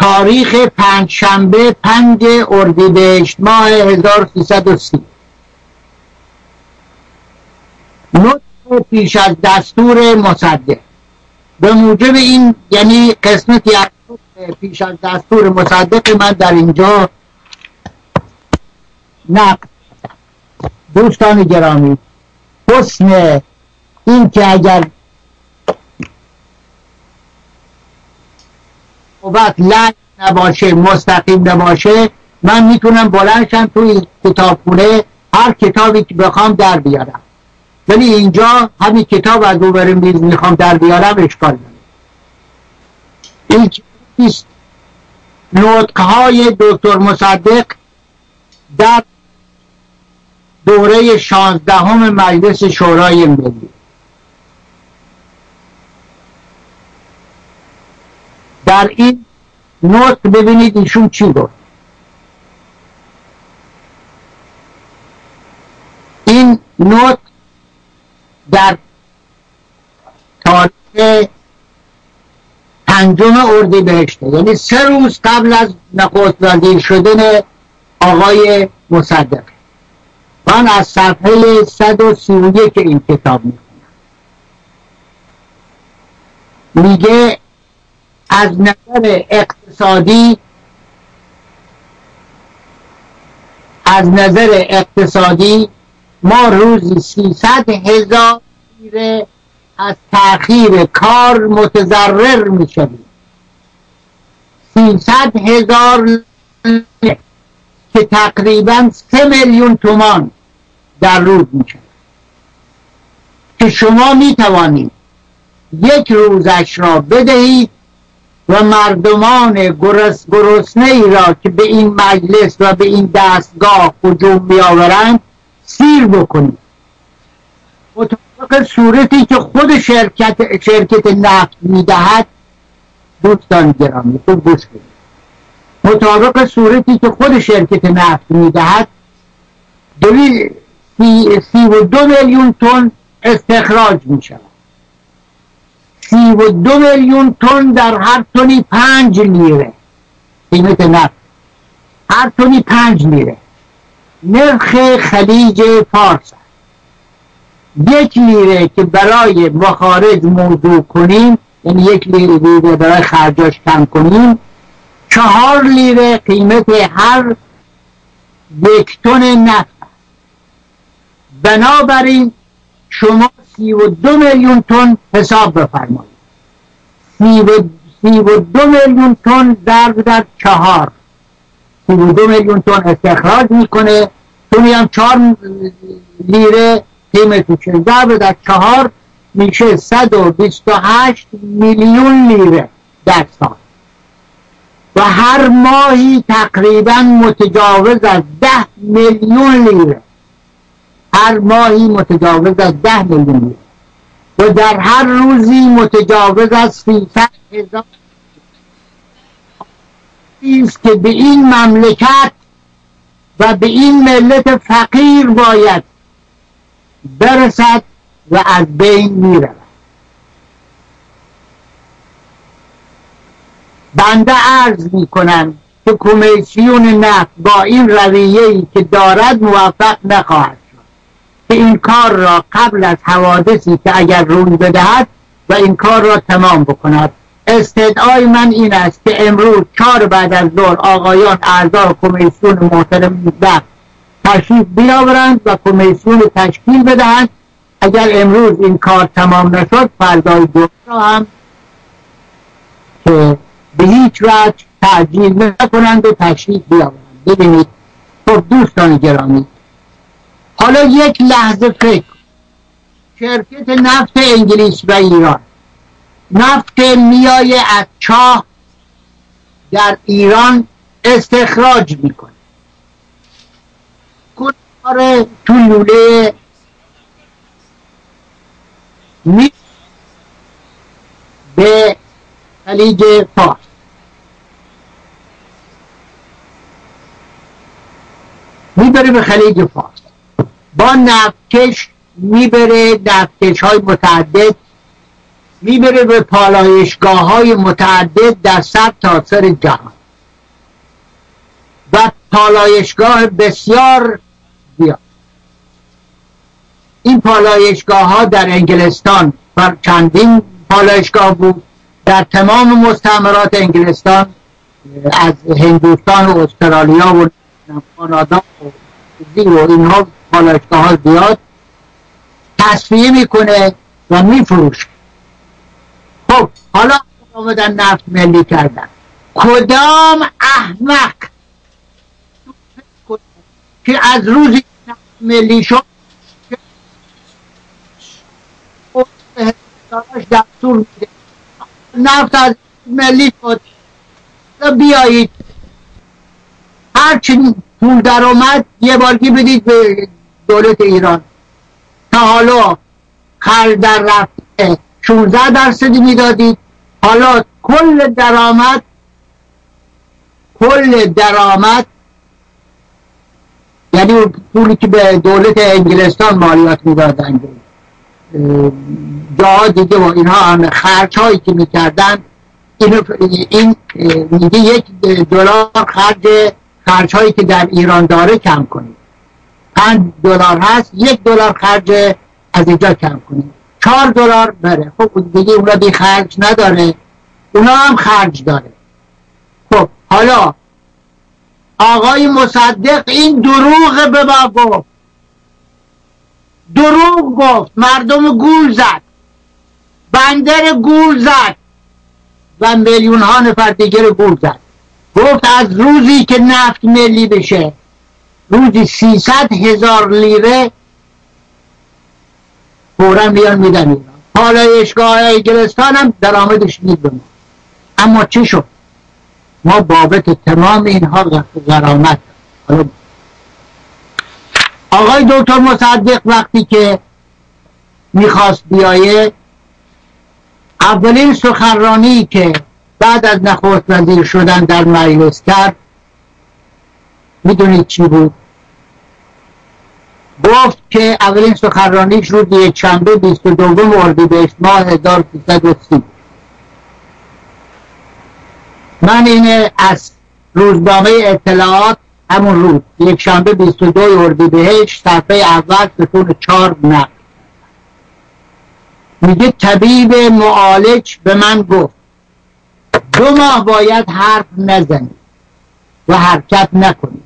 تاریخ پنج شنبه پنج اردیبهشت ماه 1330 نطق پیش از دستور مصدق. به موجب این یعنی قسمتی پیش از دستور مصدق من در اینجا نقد دوستان گرامی حسن این که اگر صحبت لنگ نباشه مستقیم نباشه من می‌تونم بلندشم توی کتابخونه هر کتابی که بخوام در بیارم. ولی اینجا همین کتاب از دوباره میز می‌خوام در بیارم اشکال داره این نوتقه های دکتر مصدق در دوره شانزدهم مجلس شورای ملی. در این نوت ببینید ایشون چی گفت این نوت در تاریخ پنجم اردی بهشته. یعنی سه روز قبل از نخست وزیر شدن آقای مصدق. من از صفحه 131 این کتاب می‌خونم. میگه از نظر اقتصادی از نظر اقتصادی ما روزی سیصد هزار از تأخیر کار متضرر می‌شویم. سیصد هزار که تقریبا سه میلیون تومان در روز میشه که شما می‌توانید یک روزش را بدهید و مردمان گرس گرسنه ای را که به این مجلس و به این دستگاه هجوم میآورند سیر بکنید. مطابق صورتی که خود شرکت شرکت نفت می‌دهد دوستان گرامی خوب گوش کنید. مطابق صورتی که خود شرکت نفت می‌دهد دوی سی و دو میلیون تن استخراج می شود سی و دو میلیون تن در هر تنی پنج لیره. قیمت نفت. هر تنی پنج لیره. نرخ خلیج فارس. یک لیره که برای مخارج موضوع کنیم یعنی یک لیره برای خرجاش کم کنیم چهار لیره قیمت هر یک تن نفت. بنابراین شما سی و دو میلیون تن حساب بفرمایید. سی و, سی و دو میلیون تن در در چهار. سی و دو میلیون تن استخراج می‌کنه. تونی هم چهار لیره قیمت چه در در چهار میشه صد و بیست و هشت میلیون لیره در سال. و هر ماهی تقریبا متجاوز از ده میلیون لیره. هر ماهی متجاوز از ده میلیون و در هر روزی متجاوز از سیصد هزار. است که به این مملکت و به این ملت فقیر باید برسد و از بین می‌رود. بنده عرض می کنم که کمیسیون نفت با این رویه که دارد موفق نخواهد این کار را قبل از حوادثی که اگر روی بدهد و این کار را تمام بکند. استدعای من این است که امروز چهار بعد از ظهر آقایان اعضای کمیسیون محترم نفت تشریف بیاورند و کمیسیون تشکیل بدهند. اگر امروز این کار تمام نشد فردای دو را هم که به هیچ وجه تعجیل نکنند و تشریف بیاورند. ببینید. خب دوستان گرامی حالا یک لحظه فکر شرکت نفت انگلیس و ایران. نفت میای از چاه در ایران استخراج می‌کنه. کار تو لوله می به خلیج فارس. می‌بره به خلیج فارس. با نفتکش می‌بره نفتکش های متعدد می‌بره به پالایشگاه های متعدد در سر تاثر جهان. و پالایشگاه بسیار بیا این پالایشگاه ها در انگلستان بر چندین پالایشگاه بود. در تمام مستعمرات انگلستان از هندوستان و استرالیا و کانادا و زیر و اینها پالایشگاه ها زیاد تصفیه می‌کنه و میفروشه. خب حالا آمدن نفت ملی کردن. کدام احمق که از روزی نفت ملی شد دستور میده. نفت از ملی شد. بیایید. هرچی پول در آمد یه بارگی بدید به دولت ایران؟ تا حالا خر در رفته. 16 درصدی می‌دادید. حالا کل درآمد کل درآمد یعنی پولی که به دولت انگلستان مالیات می‌دادند جاها دیگه و اینها هم خرچ هایی که می‌کردن این میگه یک دلار خرج خرج هایی که در ایران داره کم کنید. پنج دلار هست یک دلار خرج از اینجا کم کنید. چهار دلار بره. خب دیگه اونا بی خرج نداره. اونا هم خرج داره. خب حالا آقای مصدق این دروغ به ما گفت. دروغ گفت. مردم گول زد. بندر گول زد. و میلیون ها نفر دیگر گول زد. گفت از روزی که نفت ملی بشه روزی سیصد هزار لیره فورا بیان میدن. ایران پالایشگاه گرستان هم درآمدش مید اما چی شد؟ ما بابت تمام اینها غرامت. آقای دکتر مصدق وقتی که می‌خواست بیایه اولین سخنرانی که بعد از نخست وزیر شدن در مجلس کرد می‌دونید چی بود؟ گفت که اولین سخنرانیش روز یک شنبه 22 اردیبهشت ماه 1330 من اینه از روزنامه اطلاعات همون روز یک شنبه 22 اردیبهشت صفحه اول ستون چهار نقل میگه طبیب معالج به من گفت دو ماه باید حرف نزنید و حرکت نکنید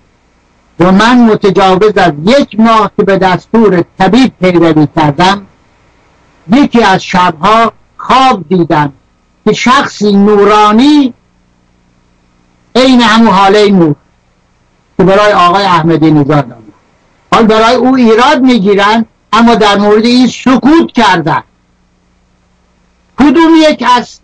و من متجاوز از یک ماه که به دستور طبیب پیروی کردم یکی از شبها خواب دیدم که شخصی نورانی عین همون حاله نور که برای آقای احمدی نژاد آمد. حال برای او ایراد می‌گیرن اما در مورد این سکوت کردن. کدوم یک از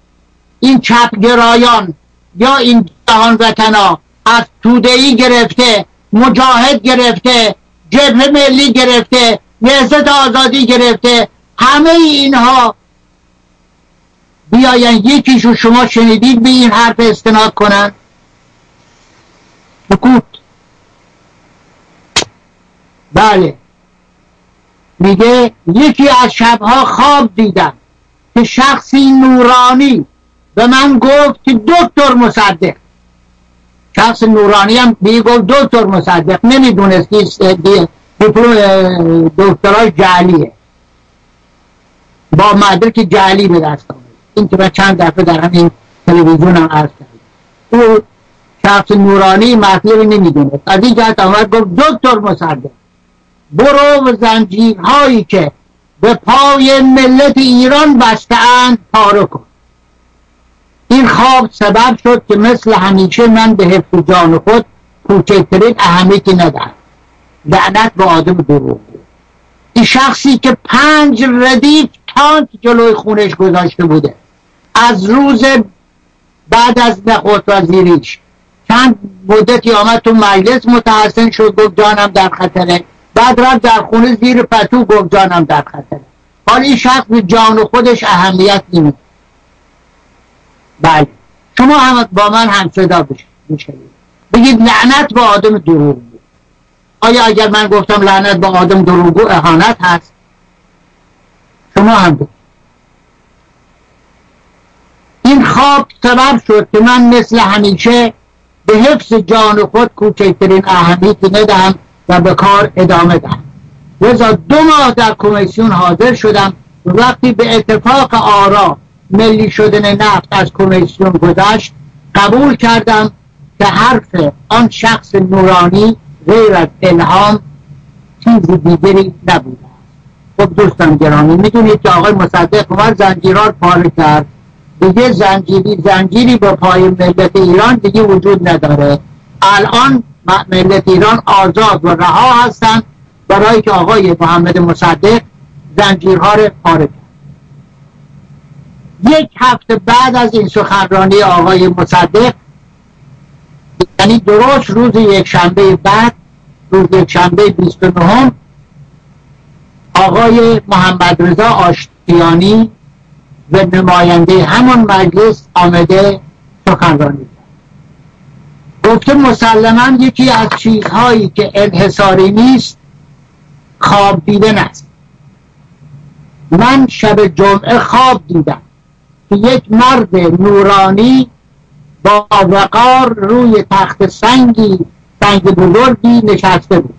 این چپگرایان یا این جهان وطنا از تودهی گرفته مجاهد گرفته جبهه ملی گرفته نهضت آزادی گرفته همه اینها بیاین یکیشو شما شنیدید به این حرف استناد کنن. سکوت. بله. میگه یکی از شبها خواب دیدم که شخصی نورانی به من گفت که دکتر مصدق. شخص نورانی هم میگه گفت دکتر مصدق. نمی‌دونست دکترای جعلیه. با مدرک جعلی به دست این که من چند دفعه در همین تلویزیون هم عرض کردم. او شخص نورانی مطلبی نمی‌دونه از این جهت آمد گفت دکتر مصدق برو و زنجیرهایی که به پای ملت ایران بستهاند پاره کن. این خواب سبب شد که مثل همیشه من به حفظ جان خود کوچکترین اهمیتی ندهم لعنت به آدم دروغ این شخصی که پنج ردیف تانک جلوی خونش گذاشته بوده. از روز بعد از نخست وزیریش چند مدتی آمد تو مجلس متحسن شد گفت جانم در خطره. بعد رفت در خونه زیر پتو گفت جانم در خطره. حال این شخص به جان خودش اهمیت نمید بله. شما هم با من هم صدا بشید بگید لعنت به آدم دروغ آیا اگر من گفتم لعنت به آدم دروغگو اهانت هست؟ شما هم بگید. این خواب سبب شد که من مثل همیشه به حفظ جان خود کوچکترین اهمیتی ندهم و به کار ادامه دهم. لذا دو ماه در کمیسیون حاضر شدم. وقتی به اتفاق آرا ملی شدن نفت از کمیسیون گذشت قبول کردم که حرف آن شخص نورانی غیر از الهام چیز دیگری نبوده خب دوستان گرامی می‌دونید که آقای مصدق اومد زنجیرات پاره کرد. دیگه زنجیری زنجیری با پای ملت ایران دیگه وجود نداره. الان ملت ایران آزاد و رها هستند برای که آقای محمد مصدق زنجیرها رو پاره کرد. یک هفته بعد از این سخنرانی آقای مصدق یعنی درست روز یک شنبه بعد روز یک شنبه 29 آقای محمد رضا آشتیانی و نماینده همان مجلس آمده سخنرانی گفته مسلما یکی از چیزهایی که انحصاری نیست خواب دیدن است. من شب جمعه خواب دیدم. که یک مرد نورانی با وقار روی تخت سنگی سنگ بزرگی نشسته بود.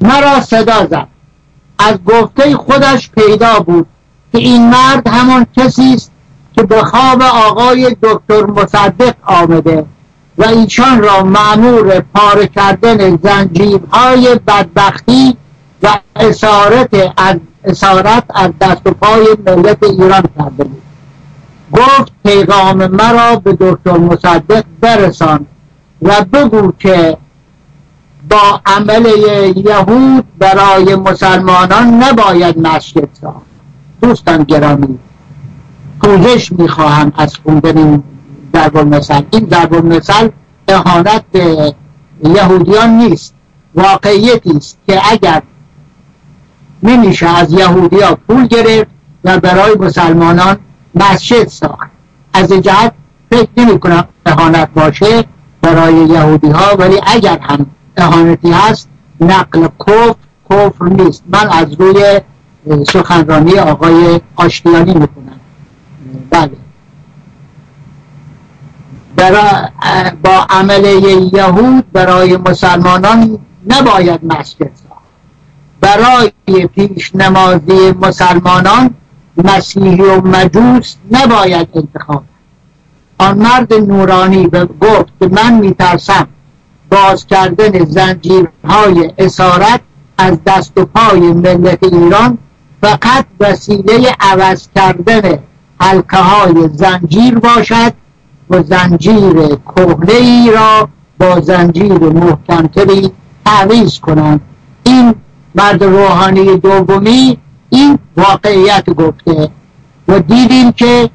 مرا صدا زد. از گفته خودش پیدا بود که این مرد همان کسی است که به خواب آقای دکتر مصدق آمده و ایشان را معمور پاره کردن زنجیرهای بدبختی و اسارت از اسارت از دست و پای ملت ایران کرده بود. گفت پیغام مرا به دکتر مصدق برسان و بگو که با عمل یهود برای مسلمانان نباید مسجد ساخت دوستان گرامی پوزش می‌خواهم از خوندن این ضرب المثل. این ضرب المثل اهانت به یهودیان نیست واقعیتی است که اگر نمیشه از یهودیا پول گرفت و برای مسلمانان مسجد ساخت. از این جهت فکر نمی کنم اهانت باشه برای یهودی ها ولی اگر هم اهانتی هست نقل کفر کفر نیست. من از روی سخنرانی آقای آشتیانی می‌کنم. بله. برای با عمل یهود برای مسلمانان نباید مسجد ساخت. برای پیش نمازی مسلمانان مسیحی و مجوس نباید انتخاب آن مرد نورانی گفت که من میترسم باز کردن زنجیرهای اسارت از دست و پای ملت ایران فقط وسیله عوض کردن حلقه های زنجیر باشد و زنجیر کهنه ای را با زنجیر محکمتری تعویز کنند. این مرد روحانی دومی این واقعیت گفته و دیدیم که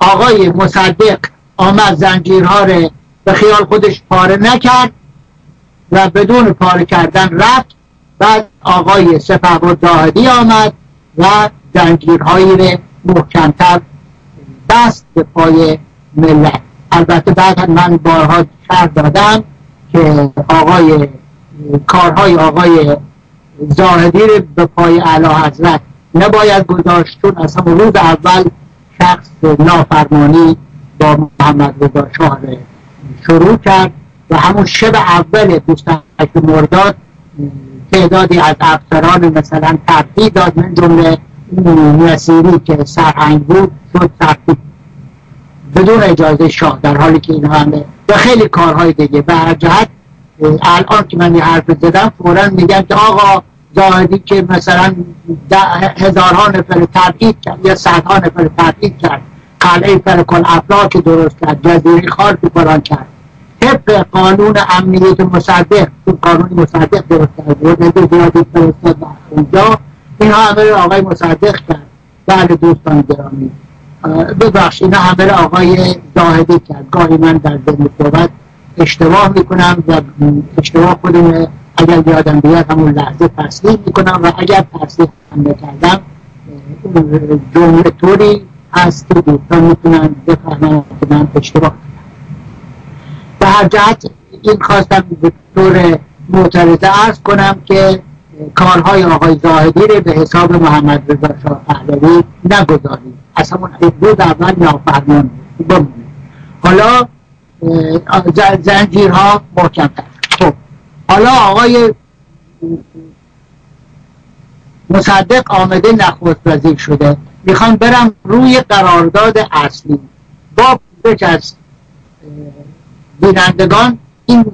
آقای مصدق آمد زنجیرها رو به خیال خودش پاره نکرد و بدون پاره کردن رفت. بعد آقای سپه داهدی آمد و زنجیرهایی رو محکمتر بست به پای ملت. البته بعد من بارها شهر دادم که آقای کارهای آقای زاهدی به پای اعلی حضرت نباید گذاشت چون از همون روز اول شخص نافرمانی با محمد رضا شاه شروع کرد و همون شب اول 28 مرداد تعدادی از افسران مثلا ترفیع داد. من جمله نصیری که سرهنگ بود شد ترفیع بدون اجازه شاه در حالی که این همه و خیلی کارهای دیگه. به هر جهت الان که من یه حرف زدم فورا میگن که آقا زاهدی که مثلا هزارها نفر تبعید کرد یا صدها نفر تبعید کرد قلعه فرکل افلاک درست کرد جزیره خار بران کرد. طبق قانون امنیت مصدق تو قانون مصدق درست کرد. و زیادی فرستاد اونجا اینها همه آقای مصدق کرد. بعد دوستان گرامی. ببخش اینا همه آقای زاهدی کرد. گاهی من در ذهن صحبت اشتباه می‌کنم و اشتباه خودم اگر یادم بیاد همون لحظه تصدیق می‌کنم و اگر تصدیق هم نکردم جمله طوری هست که دوستان می‌تونن بفهمن که من اشتباه به هر جهت این خواستم به طور معترضه ارز کنم که کارهای آقای زاهدی رو به حساب محمد رضا شاه پهلوی نگذارید. از همون روز اول نافرمان بمونه حالا زنجیرها محکمتر خب. حالا آقای مصدق آمده نخست وزیر شده. می‌خوام برم روی قرارداد اصلی. با پوزش از بینندگان این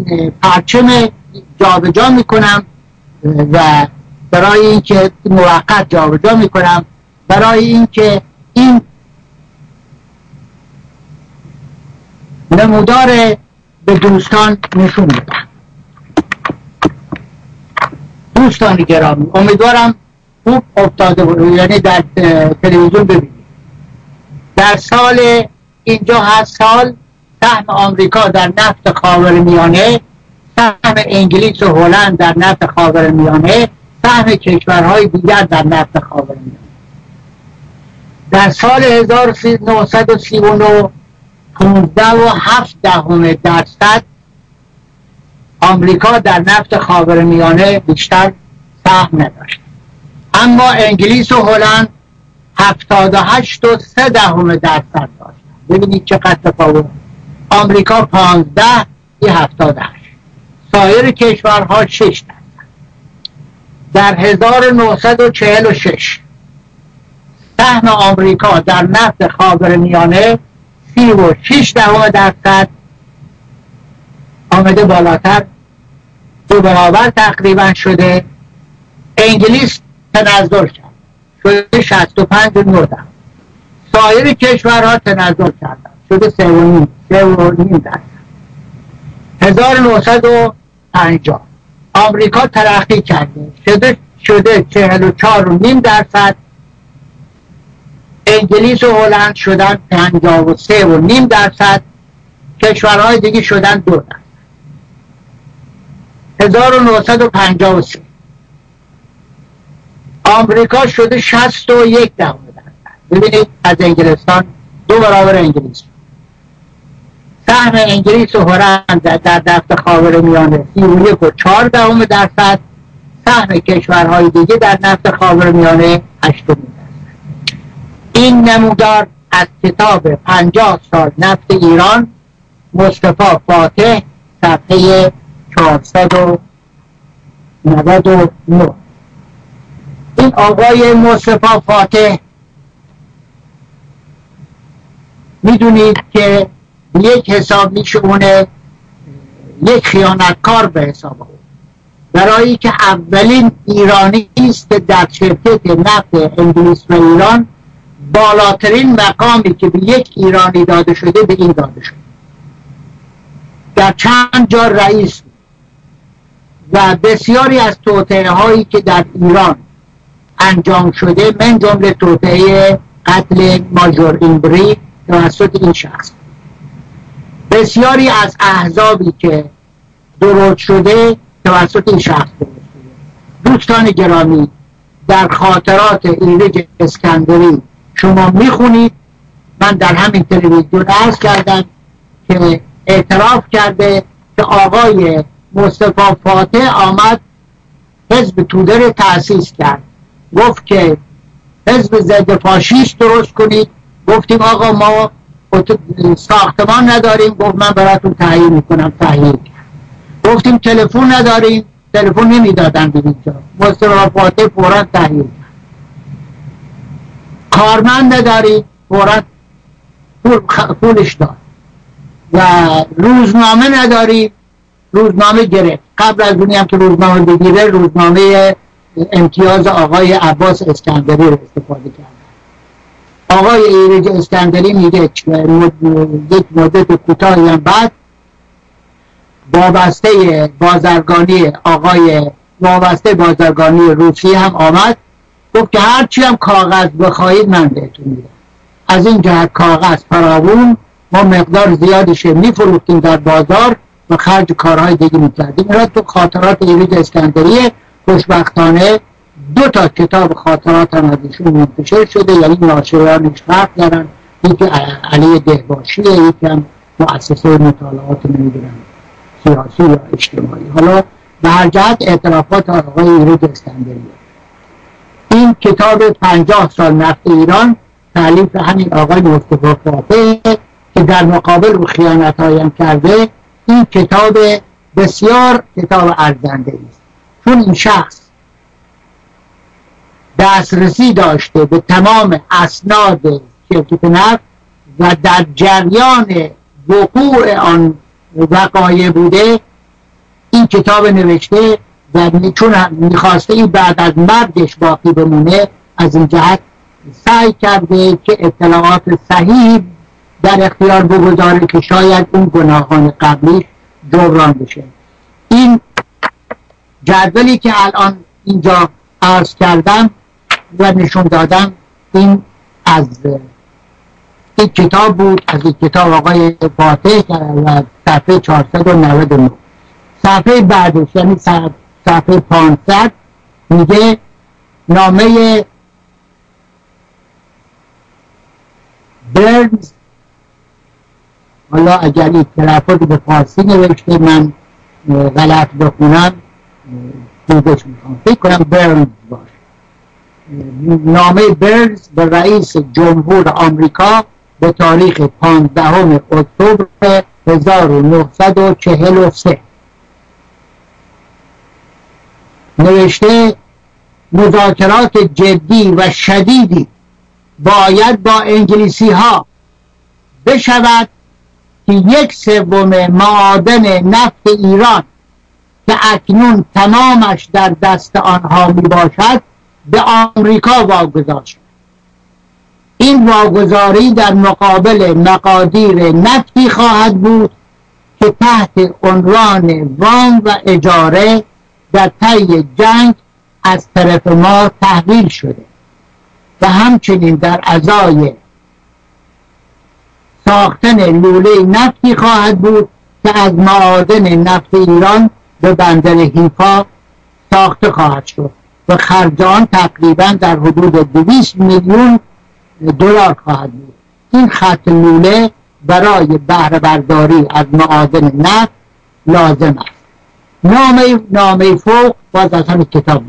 پرچم جابجا می‌کنم و برای اینکه موقت جابجا می‌کنم برای اینکه این نمودار به دوستان نشون بدم دوستان گرامی امیدوارم خوب افتاده بود. یعنی در تلویزیون ببینید. در سال اینجا هست سال سهم آمریکا در نفت خاور میانه سهم انگلیس و هلند در نفت خاور میانه سهم کشورهای دیگر در نفت خاور میانه. در سال 1939 15 و 7 دهم درصد. آمریکا در نفت خاور میانه بیشتر سهم نداشت. اما انگلیس و هلند 78 و 3 دهم درصد داشتن ببینید چقدر تفاوت. آمریکا 15 یه 78 سایر کشورها 6 درصد. در 1946 سهم آمریکا در نفت خاور میانه 36 دهم آمده بالاتر. دو برابر تقریبا شده. انگلیس تنزل کرد. شده 65 و سایر کشورها تنزل کردن شده 3 و نیم 3 و نیم درصد. 1950 آمریکا ترقی کرده. شده شده 44 و نیم درصد. انگلیس و هلند شدن 53 و نیم درصد. کشورهای دیگه شدن دو درصد. 1953 آمریکا شده 61 دهم درصد. ببینید از انگلستان دو برابر انگلیس. سهم انگلیس و هلند در دفت خاور میانه سی و یک و چهار دهم درصد. سهم کشورهای دیگه در نفت خاور میانه هشتم این نمودار از کتاب پنجاه سال نفت ایران مصطفی فاتح صفحه 499 این آقای مصطفی فاتح می‌دونید که یک حساب میشونه یک خیانتکار به حساب او برای که اولین ایرانی است در شرکت نفت انگلیس و ایران بالاترین مقامی که به یک ایرانی داده شده به این داده شده. در چند جا رئیس و بسیاری از توطعه هایی که در ایران انجام شده من جمله توطعه قتل ماجور اینبری توسط این شخص. بسیاری از احزابی که درود شده توسط این شخص شده. دوستان گرامی در خاطرات ایرج اسکندری شما می‌خونید من در همین تلویزیون عرض کردم که اعتراف کرده که آقای مصطفی فاتح آمد حزب توده رو تأسیس کرد. گفت که حزب ضد فاشیست درست کنید. گفتیم آقا ما ساختمان نداریم. گفت من براتون تهیه می‌کنم تهیه گفتیم تلفن نداریم. تلفن نمی‌دادن به اینجا. مصطفی فاتح فورا تهیه کارمند نداری فورا پول پولش داد و روزنامه نداری روزنامه گرفت. قبل از اونی هم که روزنامه بگیره روزنامه امتیاز آقای عباس اسکندری رو استفاده کرد. آقای ایرج اسکندری میگه یک مدت کوتاهی هم بعد وابسته بازرگانی آقای وابسته بازرگانی روسی هم آمد. گفت که هرچی هم کاغذ بخواهید من بهتون میدم. از این جهت کاغذ فراوون ما مقدار زیادش میفروختیم در بازار و خرج کارهای دیگه می‌کردیم. اینا تو خاطرات ایرج اسکندری خوشبختانه دو تا کتاب خاطرات هم از ایشون منتشر شده یعنی ناشرانش فرق دارن یکی علی دهباشیه یکی هم مؤسسه مطالعات نمی‌دونم سیاسی یا اجتماعی. حالا به هر جهت اعترافات آقای اسکندریه. این کتاب پنجاه سال نفت ایران تعلیف همین آقای مصطفی فاتح که در مقابل رو خیانت هایم کرده این کتاب بسیار کتاب ارزنده است. چون این شخص دسترسی داشته به تمام اسناد شرکت نفت و در جریان وقوع آن وقایع بوده این کتاب نوشته و چون می‌خواسته این بعد از مرگش باقی بمونه از این جهت سعی کرده که اطلاعات صحیح در اختیار بگذاره که شاید اون گناهان قبلیش جبران بشه. این جدولی که الان اینجا عرض کردم و نشون دادم این از این کتاب بود از این کتاب آقای فاتح و صفحه 499 صفحه بعدش یعنی صفحه 500 میگه نامه برنز. حالا اگر این تلفظ به فارسی نوشته من غلط بخونم دیگش می‌خوام فکر کنم برنز باش نامه برز به رئیس جمهور آمریکا به تاریخ 15 اکتبر 1943 نوشته مذاکرات جدی و شدیدی باید با انگلیسی ها بشود که یک سوم معادن نفت ایران که اکنون تمامش در دست آنها می باشد به آمریکا واگذار شد این واگذاری در مقابل مقادیر نفتی خواهد بود که تحت عنوان وام و اجاره در طی جنگ از طرف ما تحویل شده و همچنین در ازای ساختن لوله نفتی خواهد بود که از معادن نفت ایران به بندر هیفا ساخته خواهد شد و خرج آن تقریبا در حدود 200 میلیون دلار خواهد بود. این خط لوله برای بهره برداری از معادن نفت لازم است. نامه نامه فوق باز از همین کتاب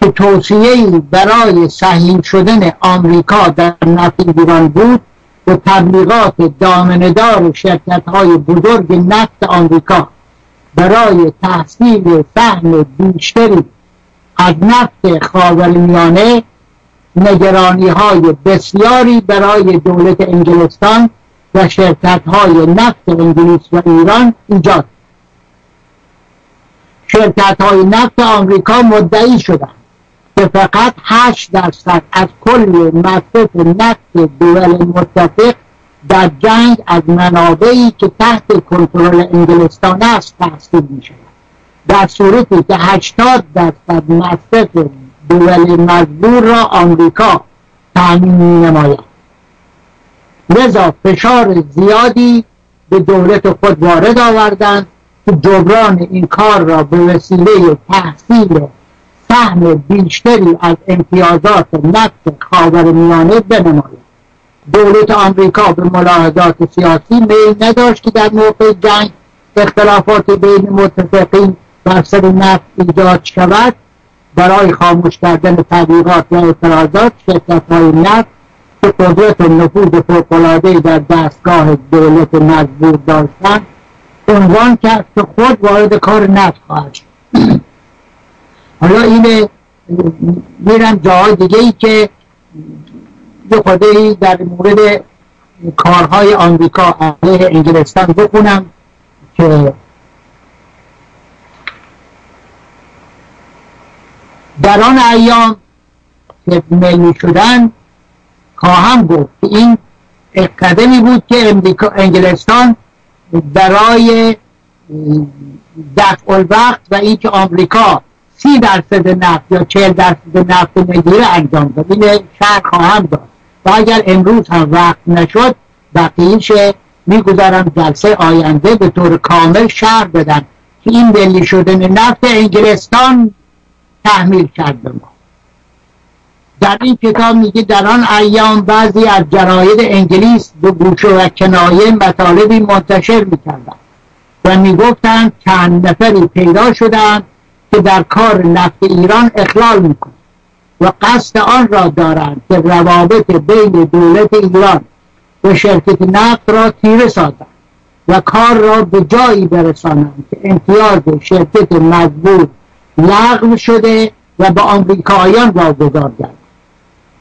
که توصیه برای سهیم شدن آمریکا در نفت ایران بود و تبلیغات دامندار شرکت های بزرگ نفت آمریکا برای تحصیل سهم بیشتری از نفت خاورمیانه نگرانی های بسیاری برای دولت انگلستان و شرکت های نفت انگلیس و ایران ایجاد شرکت های نفت آمریکا مدعی شدند که فقط 8 درصد از کل مصرف نفت دول متفق در جنگ از منابعی که تحت کنترل انگلستان است تحصیل می شود در صورتی که 80 درصد مصرف دول مزبور را آمریکا تأمین می نماید لذا فشار زیادی به دولت خود وارد آوردند که این کار را به وسیله تحصیل سهم بیشتری از امتیازات نفت خاورمیانه بنماید. دولت آمریکا به ملاحظات سیاسی میل نداشت که در موقع جنگ اختلافات بین متفقین بر سر نفت ایجاد شود. برای خاموش کردن تبلیغات و اعتراضات شرکت های نفت که قدرت نفوذ فوقالعادهای در دستگاه دولت مجبور داشتند عنوان کرد که خود وارد کار نفت خواهد شد. حالا این میرم جاهای دیگه ای که یه خودی در مورد کارهای آمریکا علیه انگلستان بخونم که در آن ایام که ملی شدن خواهم گفت. این قدمی بود که انگلستان برای دفع الوقت و اینکه آمریکا سی درصد نفت یا چهل درصد نفت نگیره انجام داد. این شهر خواهم داد. و اگر امروز هم وقت نشد بقیهش می‌گذارم جلسه آینده به طور کامل شهر بدن که این ملی شدن نفت انگلستان تحمیل کرد به ما. در این کتاب میگه در آن ایام بعضی از جراید انگلیس به گوشه و کنایه مطالبی منتشر می‌کردن و می‌گفتند چند نفری پیدا شدند که در کار نفت ایران اخلال می‌کنند و قصد آن را دارند که روابط بین دولت ایران و شرکت نفت را تیره سازند و کار را به جایی برسانند که امتیاز شرکت مجبور لغو شده و به آمریکایان واگذار گردد.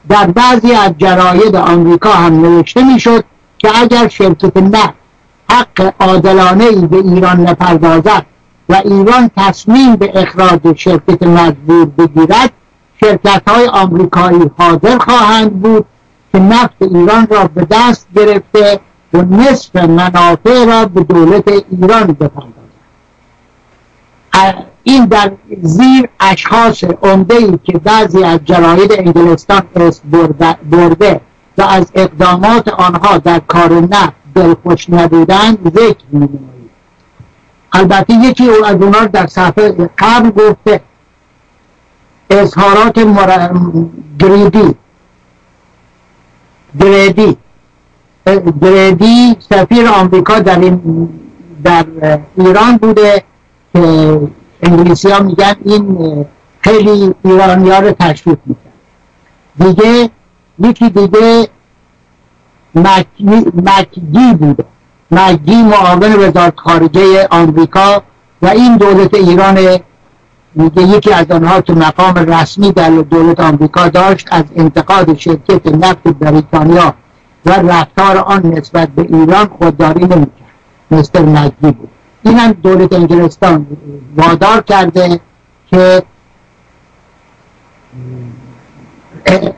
در بعضی از جراید آمریکا هم نوشته می‌شد که اگر شرکت نفت حق عادلانه ای به ایران نپردازد و ایران تصمیم به اخراج شرکت مجبور بگیرد شرکت های آمریکایی حاضر خواهند بود که نفت ایران را به دست گرفته و نصف منافع را به دولت ایران بپردازد این در زیر اشخاص عمده ای که بعضی از جراید انگلستان اسم برده و از اقدامات آنها در کار نفت دلخوش نبودند ذکر می‌نمایید البته یکی او از اونها در صفحه قبل گفته اظهارات مر... گریدی گریدی گریدی سفیر آمریکا در, در ایران بوده که انگلیسی ها میگن این خیلی ایرانی ها رو تشویق می‌کرد دیگه یکی دیگه مکگی بوده. مکگی معاون وزارت خارجه آمریکا و این دولت ایران میگه یکی از آنها که مقام رسمی در دولت آمریکا داشت از انتقاد شرکت نفت بریتانیا و رفتار آن نسبت به ایران خودداری نمی‌کرد. مستر مکگی بود. این هم دولت انگلستان وادار کرده که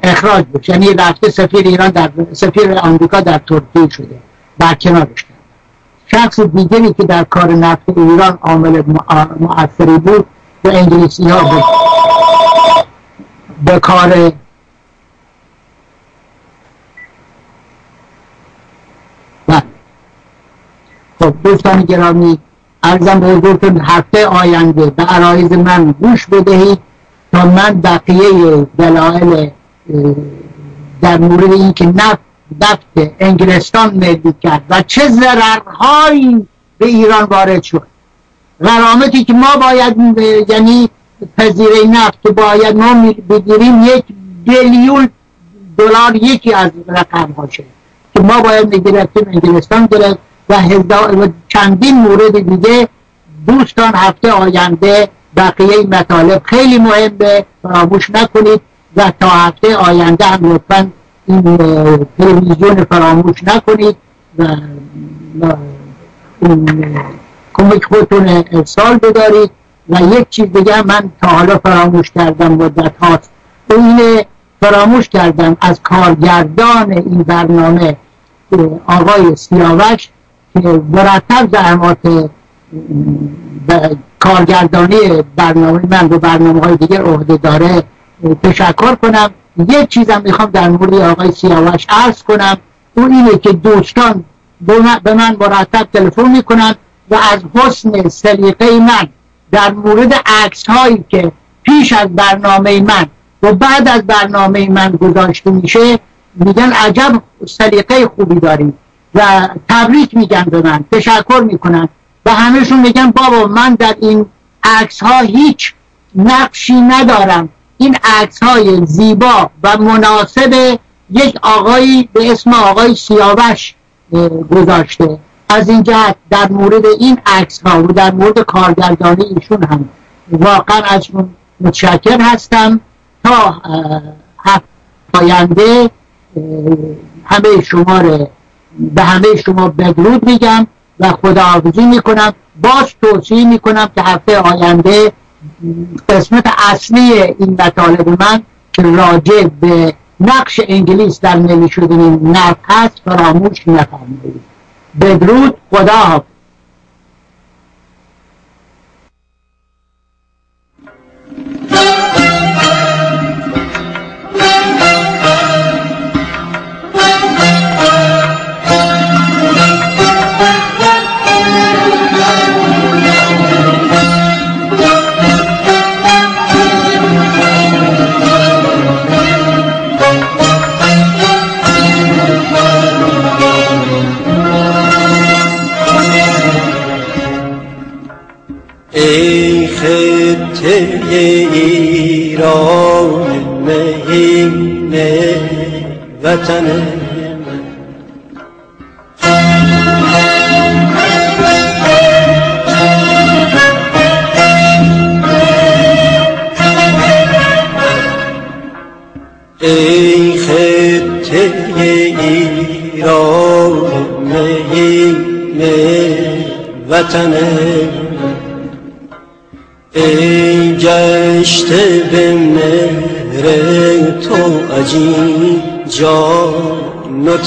اخراج بود یعنی رفته سفیر ایران در سفیر آمریکا در ترکیه شده برکنارش کرد شخص دیگری که در کار نفت ایران عامل مؤثری بود و انگلیسی ها بود به کار خب دوستان گرامی ارزم حضورتون هفته آینده به عرایز من گوش بدهید تا من بقیه دلایل در مورد اینکه نفت نفت انگلستان ملی کرد و چه ضررهایی به ایران وارد شد. غرامتی که ما باید یعنی پذیره نفت باید ما بگیریم یک بیلیون دلار یکی از رقم هاشه که ما باید می‌گرفتیم انگلستان گرفت. و چندین مورد دیگه دوستان هفته آینده بقیه این مطالب خیلی مهمه فراموش نکنید و تا هفته آینده هم لطفا این تلویزیون فراموش نکنید و کمک خودتون ارسال بدارید و یک چیز دیگه من تا حالا فراموش کردم مدت هاست. این فراموش کردم از کارگردان این برنامه آقای سیاوش مرتب زحمات کارگردانی برنامه من و برنامه های دیگه عهده داره تشکر کنم. یک چیزم می‌خوام در مورد آقای سیاوش عرض کنم. اون اینه که دوستان به من مرتب تلفن می‌کنن و از حسن سلیقه من در مورد عکس هایی که پیش از برنامه من و بعد از برنامه من گذاشته میشه میگن عجب سلیقه خوبی داریم. و تبریک میگن به من تشکر می‌کنن و همهشون میگن بابا من در این عکس ها هیچ نقشی ندارم. این عکس های زیبا و مناسب یک آقایی به اسم آقای سیاوش گذاشته. از این جهت در مورد این عکس ها و در مورد کارگردانی ایشون هم واقعا ازشون متشکر هستم. تا هفت آینده همه شما به همه شما بدرود میگم و خداحافظی می‌کنم. باز توصیه می‌کنم که هفته آینده قسمت اصلی این مطالب من که راجع به نقش انگلیس در ملی شدن نفت هست فراموش نفرمایید. بدرود خدا ایران مهین وطن ای خطه ایران مهین وطن ای گشته به مهر تو عجیب جان و